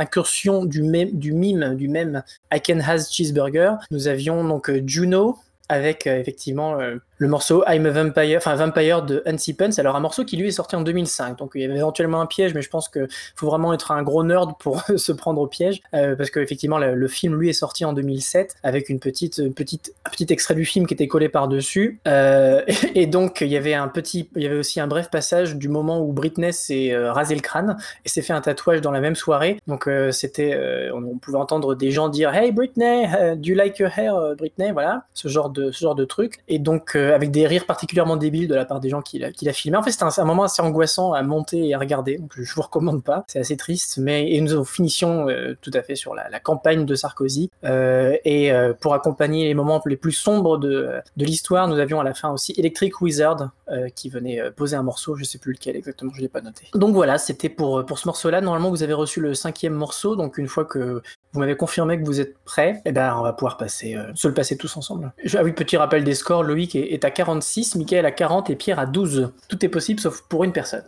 du, même, du mime, du même I Can Has Cheeseburger. Nous avions donc Juno avec effectivement le morceau I'm a Vampire, enfin Vampire de Hansi Pence. Alors un morceau qui lui est sorti en 2005, donc il y avait éventuellement un piège, mais je pense que faut vraiment être un gros nerd pour se prendre au piège, euh, parce que effectivement le, le film lui est sorti en 2007 avec une petite, une petite, un petit extrait du film qui était collé par dessus, euh, et, donc il y avait un petit, il y avait aussi un bref passage du moment où Britney s'est euh, rasé le crâne et s'est fait un tatouage dans la même soirée. Donc euh, c'était, euh, on, on pouvait entendre des gens dire Hey Britney, do you like your hair, Britney, voilà, ce genre de, ce genre de truc. Et donc euh, euh, avec des rires particulièrement débiles de la part des gens qui l'a filmé. En fait, c'était un, moment assez angoissant à monter et à regarder, donc je vous recommande pas. C'est assez triste, mais et nous finitions euh, tout à fait sur la, campagne de Sarkozy. Euh, et euh, pour accompagner les moments les plus sombres de, l'histoire, nous avions à la fin aussi Electric Wizard qui venait poser un morceau, je sais plus lequel exactement, je l'ai pas noté. Donc voilà, c'était pour ce morceau-là. Normalement, vous avez reçu le cinquième morceau, donc une fois que vous m'avez confirmé que vous êtes prêts, eh ben, on va pouvoir passer, euh, se le passer tous ensemble. Je- Ah oui, petit rappel des scores, Loïc est, est à 46, Mickaël à 40 et Pierre à 12. Tout est possible sauf pour une personne.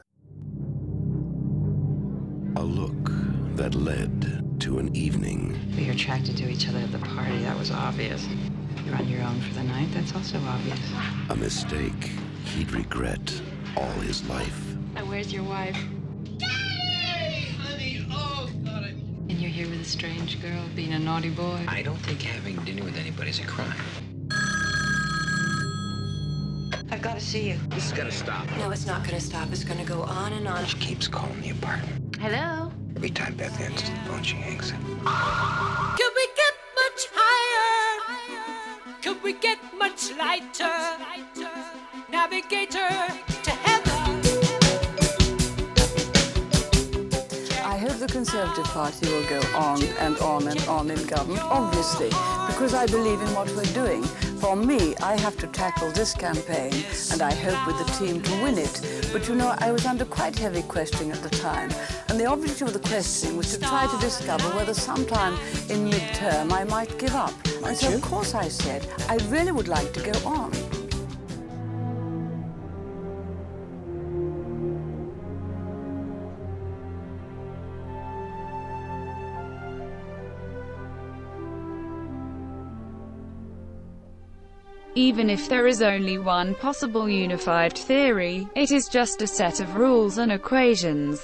A look that led to an evening. We were attracted to each other at the party. That was obvious. You're on your own for the night. That's also obvious. A mistake he'd regret all his life. Now, where's your wife? Honey, oh, God, I... And you're here with a strange girl, being a naughty boy. I don't think having dinner with anybody's a crime. I've got to see you. This is gonna stop. No, it's not going to stop. It's going to go on and on. She keeps calling the apartment. Hello? Every time Beth answers the phone, she hangs it. Could we get much higher? Could we get much lighter? Navigator Conservative Party will go on and on and on in government, obviously, because I believe in what we're doing. For me, I have to tackle this campaign, and I hope with the team to win it. But you know, I was under quite heavy questioning at the time, and the objective of the questioning was to try to discover whether sometime in midterm I might give up. And so, of course, I said, I really would like to go on. Even if there is only one possible unified theory, it is just a set of rules and equations.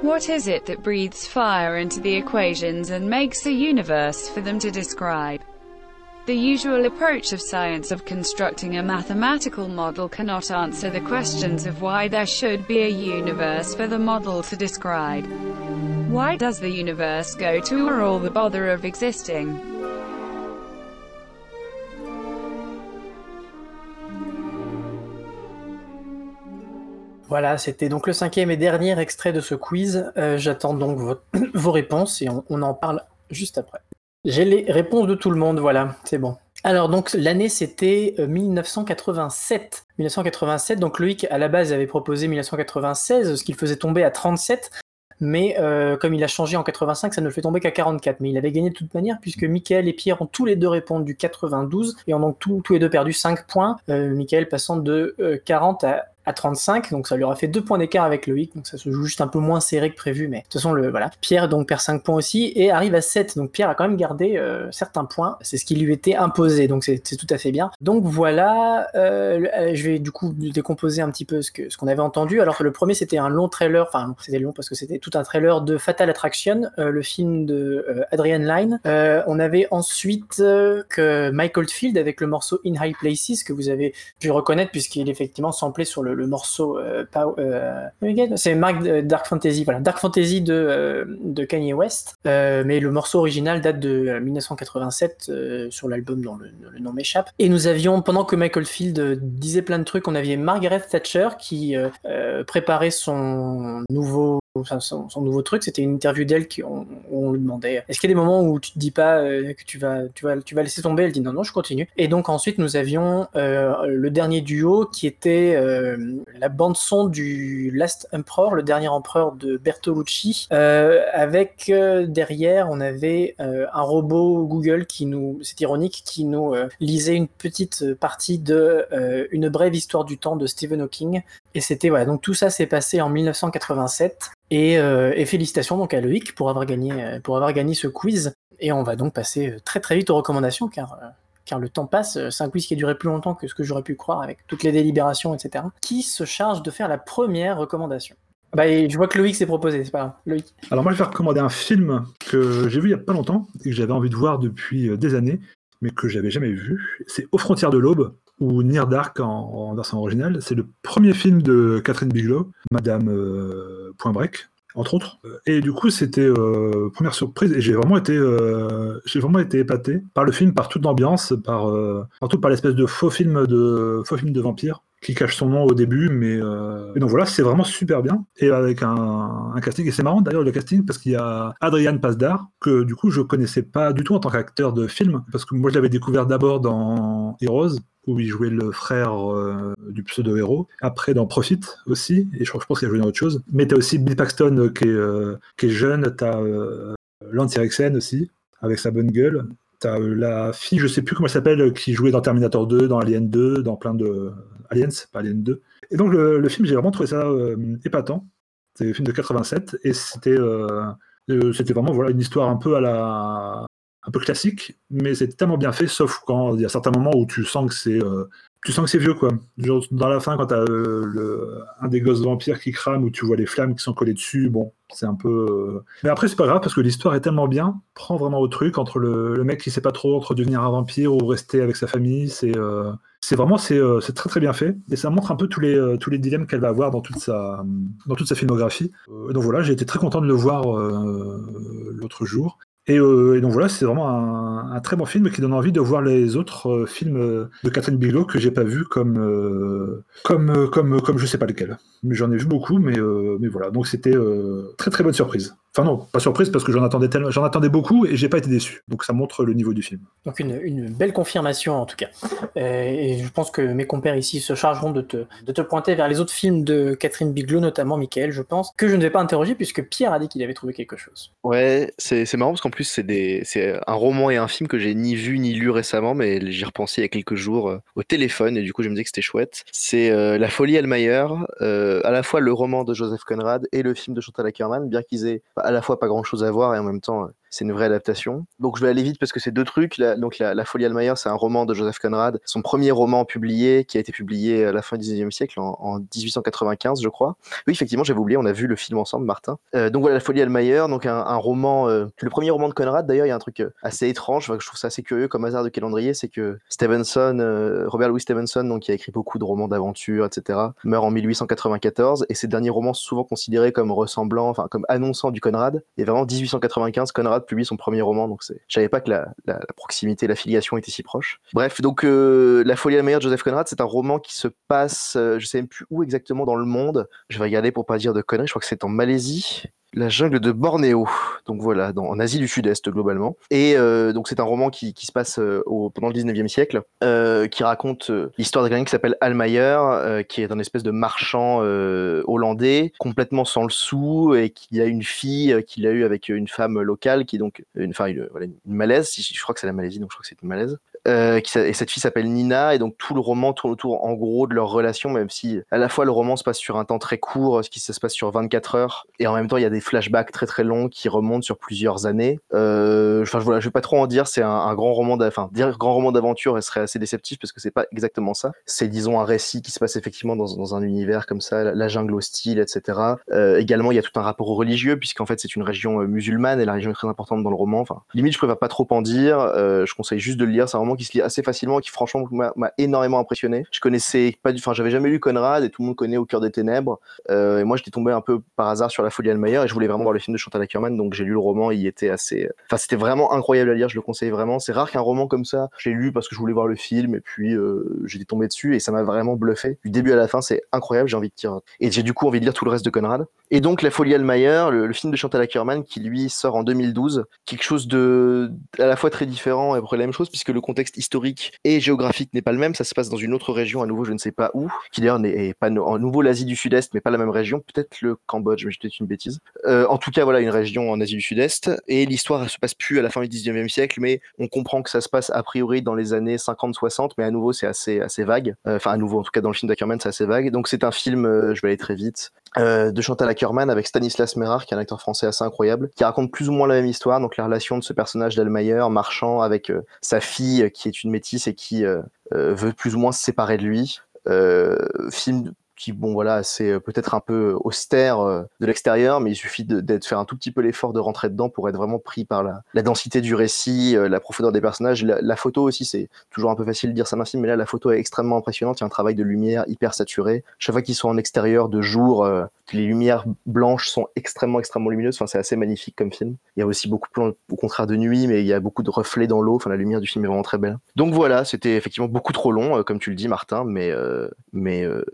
What is it that breathes fire into the equations and makes a universe for them to describe? The usual approach of science of constructing a mathematical model cannot answer the questions of why there should be a universe for the model to describe. Why does the universe go to or all the bother of existing? Voilà, c'était donc le cinquième et dernier extrait de ce quiz. Euh, J'attends donc vos réponses et on, en parle juste après. J'ai les réponses de tout le monde, voilà, c'est bon. Alors donc l'année c'était euh, 1987. 1987, donc Loïc à la base avait proposé 1996, ce qu'il faisait tomber à 37. Mais euh, comme il a changé en 85, ça ne le fait tomber qu'à 44. Mais il avait gagné de toute manière puisque Michael et Pierre ont tous les deux répondu 92 et ont donc tous, les deux perdu 5 points. Euh, Michael passant de euh, 40 à, à 35, donc ça lui aura fait 2 points d'écart avec Loïc, donc ça se joue juste un peu moins serré que prévu, mais de toute façon, le, voilà. Pierre donc perd 5 points aussi et arrive à 7, donc Pierre a quand même gardé euh, certains points, c'est ce qui lui était imposé, donc c'est tout à fait bien. Donc voilà, euh, le- je vais du coup décomposer un petit peu ce que ce qu'on avait entendu. Alors le premier c'était un long trailer, enfin c'était long parce que c'était tout un trailer de Fatal Attraction, euh, le film de euh, Adrian Lyne. Euh, on avait ensuite euh, que Mike Oldfield avec le morceau In High Places que vous avez pu reconnaître puisqu'il est effectivement samplé sur le, le morceau euh, euh, c'est Mark euh, Dark Fantasy, voilà Dark Fantasy de, de Kanye West, mais le morceau original date de euh, 1987 euh, sur l'album dont le, le nom m'échappe. Et nous avions pendant que Michael Field disait plein de trucs, on avait Margaret Thatcher qui préparait son nouveau son, son nouveau truc, c'était une interview d'elle qui- on, lui demandait est-ce qu'il y a des moments où tu te dis pas euh, que tu vas, tu, vas, tu vas laisser tomber? Elle dit non, non, je continue. Et donc ensuite, nous avions euh, le dernier duo qui était euh, la bande-son du Last Emperor, le dernier empereur de Bertolucci, avec derrière, on avait un robot Google qui nous, c'est ironique, qui nous lisait une petite partie de Une brève histoire du temps de Stephen Hawking. Et c'était voilà, donc tout ça s'est passé en 1987. Et, euh, et félicitations donc à Loïc pour avoir gagné euh, pour avoir gagné ce quiz. Et on va donc passer euh, très très vite aux recommandations car le temps passe. C'est un quiz qui a duré plus longtemps que ce que j'aurais pu croire avec toutes les délibérations, etc. Qui se charge de faire la première recommandation? Bah, je vois que Loïc s'est proposé, c'est pas grave. Loïc. Alors moi, je vais recommander un film que j'ai vu il y a pas longtemps et que j'avais envie de voir depuis des années, mais que j'avais jamais vu. C'est Aux frontières de l'aube ou Near Dark en, version originale. C'est le premier film de Catherine Bigelow, Madame euh, Point Break. entre autres. Et du coup, c'était euh, première surprise et j'ai vraiment été, euh, j'ai vraiment été épaté par le film, par toute l'ambiance, par par l'espèce de faux film de faux film de vampire qui cache son nom au début, mais euh, et donc voilà, c'est vraiment super bien et avec un, casting et c'est marrant d'ailleurs le casting parce qu'il y a Adrian Pasdar que du coup je connaissais pas du tout en tant qu'acteur de film parce que moi je l'avais découvert d'abord dans Heroes où il jouait le frère euh, du pseudo-héros. Après, dans Profit aussi, et je, je pense qu'il a joué dans autre chose. Mais t'as aussi Bill Paxton euh, qui, est, euh, qui est jeune, t'as Lance Eriksen aussi, avec sa bonne gueule. T'as la fille, je sais plus comment elle s'appelle, qui jouait dans Terminator 2, dans Alien 2, dans plein de. Aliens, pas Alien 2. Et donc, le, le film, j'ai vraiment trouvé ça euh, épatant. C'est un film de 87, et c'était. euh, euh, c'était vraiment voilà, une histoire un peu à la, un peu classique, mais c'est tellement bien fait, sauf quand il y a certains moments où tu sens que c'est tu sens que c'est vieux quoi. Dans la fin, quand t'as euh, un des gosses vampires qui crame, où tu vois les flammes qui sont collées dessus, bon, c'est un peu. euh, Mais après, c'est pas grave parce que l'histoire est tellement bien, prend vraiment au truc entre le, mec qui sait pas trop entre devenir un vampire ou rester avec sa famille. C'est euh, vraiment euh, c'est très très bien fait et ça montre un peu tous les tous les dilemmes qu'elle va avoir dans toute sa dans toute sa filmographie. Donc voilà, j'ai été très content de le voir l'autre jour. Et, euh, et donc voilà, c'est vraiment un, très bon film qui donne envie de voir les autres euh, films euh, de Catherine Bigelow que j'ai pas vu comme euh, comme je sais pas lequel. J'en ai vu beaucoup, mais voilà. Donc c'était très très bonne surprise. Enfin non, pas surprise parce que j'en attendais tellement, j'en attendais beaucoup et j'ai pas été déçu. Donc ça montre le niveau du film. Donc une, une belle confirmation en tout cas. Euh, et je pense que mes compères ici se chargeront de te, de te pointer vers les autres films de Catherine Bigelow, notamment Michael, je pense, que je ne vais pas interroger puisque Pierre a dit qu'il avait trouvé quelque chose. Ouais, c'est c'est marrant parce qu'en plus c'est des c'est un roman et un film que j'ai ni vu ni lu récemment, mais j'y repensais il y a quelques jours euh, au téléphone et du coup je me disais que c'était chouette. C'est euh, La Folie Elmayer, euh, à la fois le roman de Joseph Conrad et le film de Chantal Ackerman, bien qu'ils aient à la fois pas grand chose à voir et en même temps euh, c'est une vraie adaptation. Donc je vais aller vite parce que c'est deux trucs. La- donc la, Folie Almayer, c'est un roman de Joseph Conrad, son premier roman publié, qui a été publié à la fin du 19e siècle, en, en 1895, je crois. Oui, effectivement, j'avais oublié, on a vu le film ensemble, Martin. Euh, donc voilà, La Folie Almayer, donc un, roman, euh, le premier roman de Conrad. D'ailleurs, il y a un truc euh, assez étrange, je trouve ça assez curieux comme hasard de calendrier, c'est que Stevenson, euh, Robert Louis Stevenson, donc qui a écrit beaucoup de romans d'aventure, etc., meurt en 1894 et ses derniers romans sont souvent considérés comme ressemblant, enfin comme annonçant du Conrad. Et vraiment 1895, Conrad publie son premier roman, donc c'est, je savais pas que la, la- proximité, l'affiliation était si proche. Bref, donc euh, La Folie à la meilleure de Joseph Conrad, c'est un roman qui se passe, euh, je sais même plus où exactement dans le monde. Je vais regarder pour pas dire de conneries. Je crois que c'est en Malaisie. La jungle de Bornéo, donc voilà, en Asie du Sud-Est globalement. Et euh, donc c'est un roman qui, se passe euh, au, pendant le 19e siècle, euh, qui raconte l'histoire de quelqu'un qui s'appelle Almayer, qui est un espèce de marchand hollandais, complètement sans le sou, et qui a une fille qu'il a eue avec une femme locale, qui est donc une, enfin, une, malaise, je crois que c'est la Malaisie, donc je crois que c'est une malaise. Euh, et cette fille s'appelle Nina, et donc tout le roman tourne autour en gros de leur relation, même si à la fois le roman se passe sur un temps très court, ce qui se passe sur 24 heures, et en même temps il y a des flashbacks très très longs qui remontent sur plusieurs années. Euh, Enfin voilà, je vais pas trop en dire, c'est un, grand roman, enfin dire grand roman d'aventure serait assez déceptif parce que c'est pas exactement ça. C'est disons un récit qui se passe effectivement dans, un univers comme ça, la, jungle hostile, etc. Euh, également il y a tout un rapport religieux puisqu'en fait c'est une région euh, musulmane et la région est très importante dans le roman. Enfin limite je préfère pas trop en dire, euh, je conseille juste de lire. C'est un roman qui se lit assez facilement, qui franchement m'a énormément impressionné. Je connaissais pas du, enfin j'avais jamais lu Conrad et tout le monde connaît Au cœur des ténèbres. Euh, et moi j'étais tombé un peu par hasard sur La Folie Almayer et je voulais vraiment voir le film de Chantal Ackerman, donc j'ai lu le roman. Il était assez, enfin c'était vraiment incroyable à lire. Je le conseille vraiment. C'est rare qu'un roman comme ça, j'ai lu parce que je voulais voir le film et puis euh, j'étais tombé dessus et ça m'a vraiment bluffé. Du début à la fin, c'est incroyable. J'ai envie de dire et j'ai du coup envie de lire tout le reste de Conrad. Et donc La Folie Almayer, le, le film de Chantal Ackerman qui lui sort en 2012, quelque chose de à la fois très différent et après la même chose puisque le contexte historique et géographique n'est pas le même. Ça se passe dans une autre région, à nouveau je ne sais pas où, qui d'ailleurs n'est est pas no- en nouveau l'Asie du Sud-Est, mais pas la même région. Peut-être le Cambodge, mais peut-être une bêtise. Euh, en tout cas, voilà une région en Asie du Sud-Est et l'histoire se passe plus à la fin du 19e siècle, mais on comprend que ça se passe a priori dans les années 50-60, mais à nouveau c'est assez assez vague. Euh, Enfin à nouveau en tout cas dans le film d'Ackerman c'est assez vague. Donc c'est un film, euh, je vais aller très vite, euh, de Chantal Ackerman avec Stanislas Mérard, qui est un acteur français assez incroyable, qui raconte plus ou moins la même histoire, donc la relation de ce personnage d'Almayer, marchand, avec euh, sa fille, euh, qui est une métisse et qui euh, veut plus ou moins se séparer de lui. Film qui bon voilà, c'est euh, peut-être un peu austère euh, de l'extérieur, mais il suffit d'être faire un tout petit peu l'effort de rentrer dedans pour être vraiment pris par la, la densité du récit, euh, la profondeur des personnages, la, la photo aussi. C'est toujours un peu facile de dire ça d'un film, mais là la photo est extrêmement impressionnante. Il y a un travail de lumière hyper saturé. Chaque fois qu'ils sont en extérieur de jour, euh, les lumières blanches sont extrêmement extrêmement lumineuses. Enfin, c'est assez magnifique comme film. Il y a aussi beaucoup au contraire de nuit, mais il y a beaucoup de reflets dans l'eau. Enfin, la lumière du film est vraiment très belle. Donc voilà, c'était effectivement beaucoup trop long, euh, comme tu le dis, Martin, mais euh, mais euh,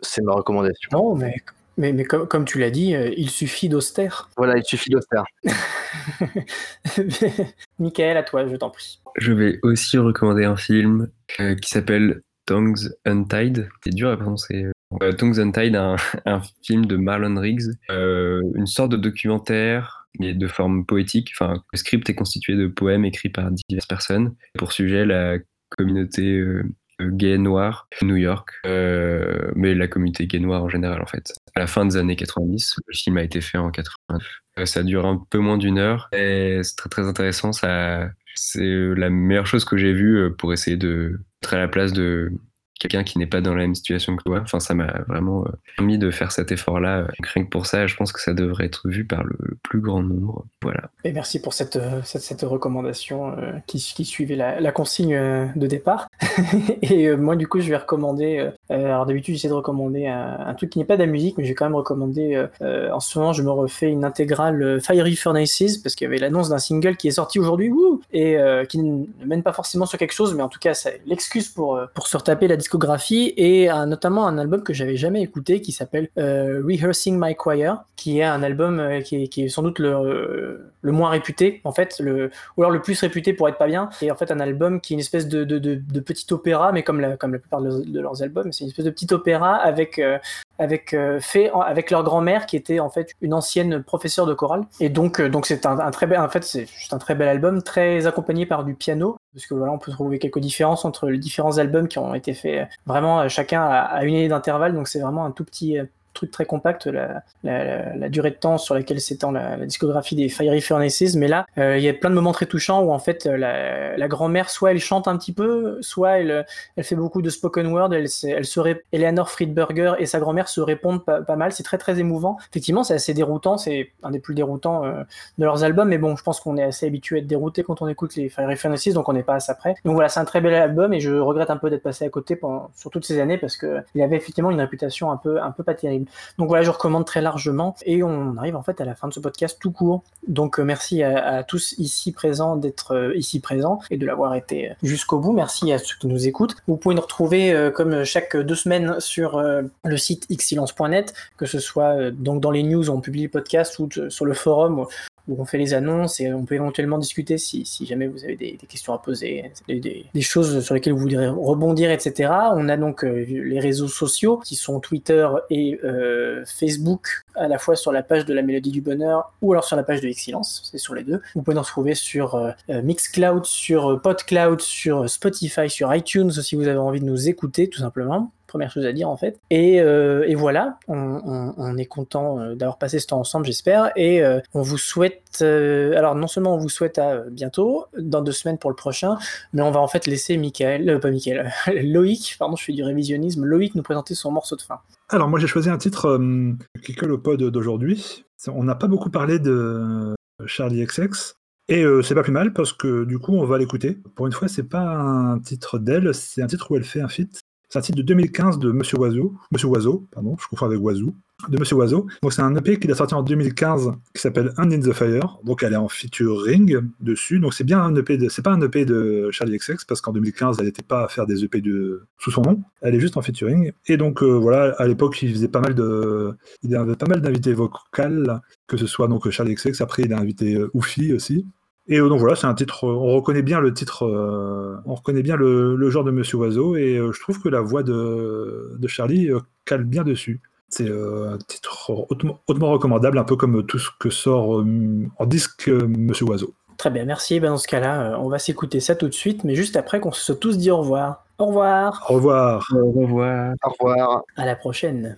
c'est ma recommandation. Non, mais, mais, mais comme, comme tu l'as dit, euh, il suffit d'austère. Voilà, il suffit d'austère. Michael, à toi, je t'en prie. Je vais aussi recommander un film euh, qui s'appelle Tongues Untied. C'est dur à prononcer. Euh, Tongues Untied, un, un film de Marlon Riggs, euh, une sorte de documentaire, mais de forme poétique. Enfin, le script est constitué de poèmes écrits par diverses personnes. Pour sujet, la communauté euh, gay noire de New York, euh, mais la communauté gay noire en général en fait. À la fin des années 90, le film a été fait en 89. Euh, Ça dure un peu moins d'une heure et c'est très très intéressant. Ça, c'est la meilleure chose que j'ai vue euh, pour essayer de être à la place de quelqu'un qui n'est pas dans la même situation que toi. Enfin, ça m'a vraiment euh, permis de faire cet effort-là. Euh, Rien que pour ça, je pense que ça devrait être vu par le plus grand nombre. Voilà. Et merci pour cette, euh, cette, recommandation qui, suivait la, consigne de départ. et moi, du coup, je vais recommander. alors, d'habitude, j'essaie de recommander un, truc qui n'est pas de la musique, mais je vais quand même recommander. euh, en ce moment, je me refais une intégrale Fiery Furnaces parce qu'il y avait l'annonce d'un single qui est sorti aujourd'hui, et qui ne mène pas forcément sur quelque chose, mais en tout cas, c'est l'excuse pour, pour se retaper la discographie et notamment un album que j'avais jamais écouté qui s'appelle euh, Rehearsing My Choir, qui est un album euh, qui, est, sans doute le, le moins réputé, en fait, le, ou alors le plus réputé pour être pas bien, et en fait un album qui est une espèce de, de, petit opéra, mais comme la, comme la plupart de, de leurs albums, c'est une espèce de petit opéra avec, euh, avec euh, fait avec leur grand-mère qui était en fait une ancienne professeure de chorale. Et donc euh, donc c'est un, un très bel, en fait c'est juste un très bel album, très accompagné par du piano, parce que voilà on peut trouver quelques différences entre les différents albums qui ont été faits euh, vraiment euh, chacun à, à une année d'intervalle, donc c'est vraiment un tout petit euh, truc très compact, la, durée de temps sur laquelle s'étend la, discographie des Fiery Furnaces. Mais là, euh, il y a plein de moments très touchants où en fait euh, la, grand-mère, soit elle chante un petit peu, soit elle, fait beaucoup de spoken word. Elle, se- Eleanor Friedberger et sa grand-mère se répondent pas, mal. C'est très très émouvant. Effectivement, c'est assez déroutant. C'est un des plus déroutants euh, de leurs albums. Mais bon, je pense qu'on est assez habitué à être dérouté quand on écoute les Fiery Furnaces, donc on n'est pas à ça près. Donc voilà, c'est un très bel album et je regrette un peu d'être passé à côté pendant, sur toutes ces années parce que il avait effectivement une réputation un peu, un peu pas terrible. Donc voilà, je recommande très largement et on arrive en fait à la fin de ce podcast tout court. Donc euh, merci à, tous ici présents d'être euh, ici présents et de l'avoir été euh, jusqu'au bout. Merci à ceux qui nous écoutent. Vous pouvez nous retrouver comme chaque deux semaines sur le site xsilence.net, que ce soit donc dans les news où on publie le podcast ou sur le forum on fait les annonces et on peut éventuellement discuter si, si jamais vous avez des, questions à poser, des, choses sur lesquelles vous voudrez rebondir, etc. On a donc euh, les réseaux sociaux qui sont Twitter et euh, Facebook, à la fois sur la page de la Mélodie du Bonheur ou alors sur la page de Excellence, c'est sur les deux. Vous pouvez nous retrouver sur euh, Mixcloud, sur Podcloud, sur Spotify, sur iTunes si vous avez envie de nous écouter tout simplement première chose à dire en fait. Et, euh, et voilà, on, est content euh, d'avoir passé ce temps ensemble, j'espère. Et euh, on vous souhaite, alors non seulement on vous souhaite à bientôt, dans deux semaines pour le prochain, mais on va en fait laisser Michael, pas Michael, Loïc, pardon, je fais du révisionnisme, Loïc nous présenter son morceau de fin. Alors moi j'ai choisi un titre qui colle au pod d'aujourd'hui. On n'a pas beaucoup parlé de Charlie XX. Et c'est pas plus mal parce que du coup on va l'écouter. Pour une fois c'est pas un titre d'elle, c'est un titre où elle fait un feat. C'est un titre de 2015 de Monsieur Oiseau, Monsieur Oiseau, pardon, je confonds avec Oiseau, de Monsieur Oiseau. Donc c'est un EP qu'il a sorti en 2015 qui s'appelle Un in the Fire. Donc elle est en featuring dessus. Donc c'est bien un EP de, c'est pas un EP de Charlie XX parce qu'en 2015 elle n'était pas à faire des EP sous son nom. Elle est juste en featuring. Et donc euh, voilà, à l'époque il faisait pas mal de, il avait pas mal d'invités vocales, que ce soit donc Charlie XX. Après il a invité euh, Oufi aussi. Et euh, donc voilà, c'est un titre, euh, on reconnaît bien le titre, euh, on reconnaît bien le, le genre de Monsieur Oiseau, et euh, je trouve que la voix de, de Charlie euh, cale bien dessus. C'est euh, un titre hautement, hautement recommandable, un peu comme tout ce que sort euh, en disque euh, Monsieur Oiseau. Très bien, merci. Ben dans ce cas-là, euh, on va s'écouter ça tout de suite, mais juste après qu'on se soit tous dit au revoir. Au revoir. Au revoir. Au revoir. Au revoir. À la prochaine.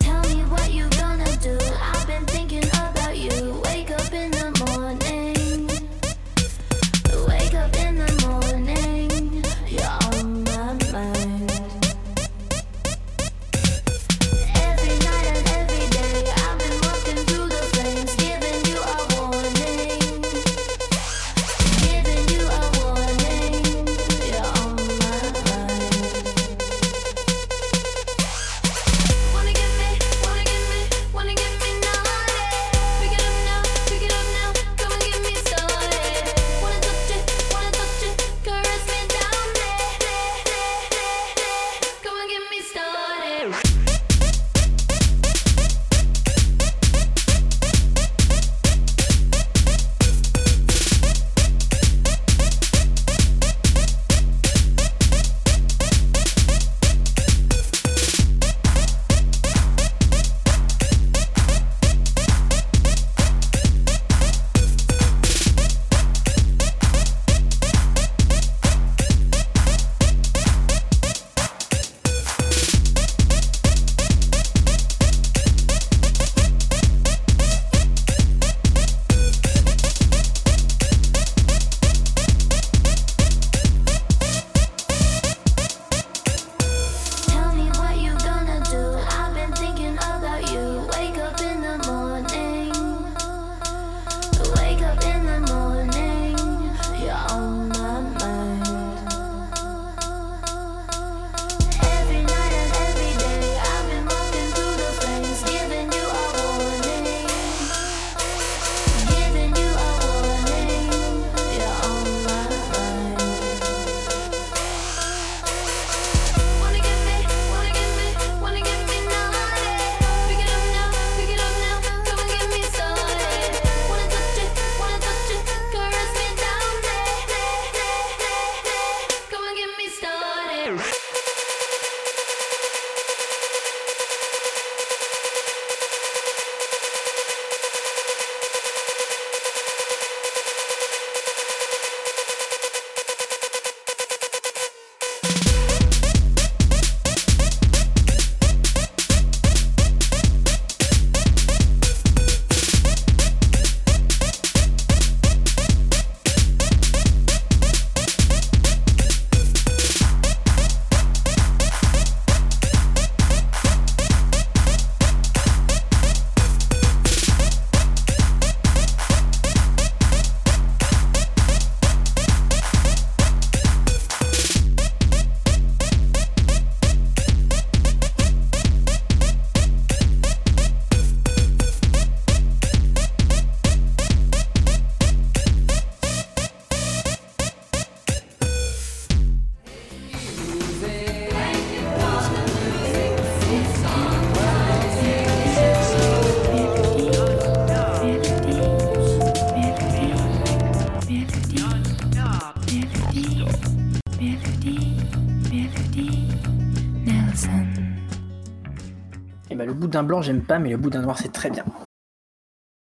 Blanc, j'aime pas, mais le boudin noir, c'est très bien.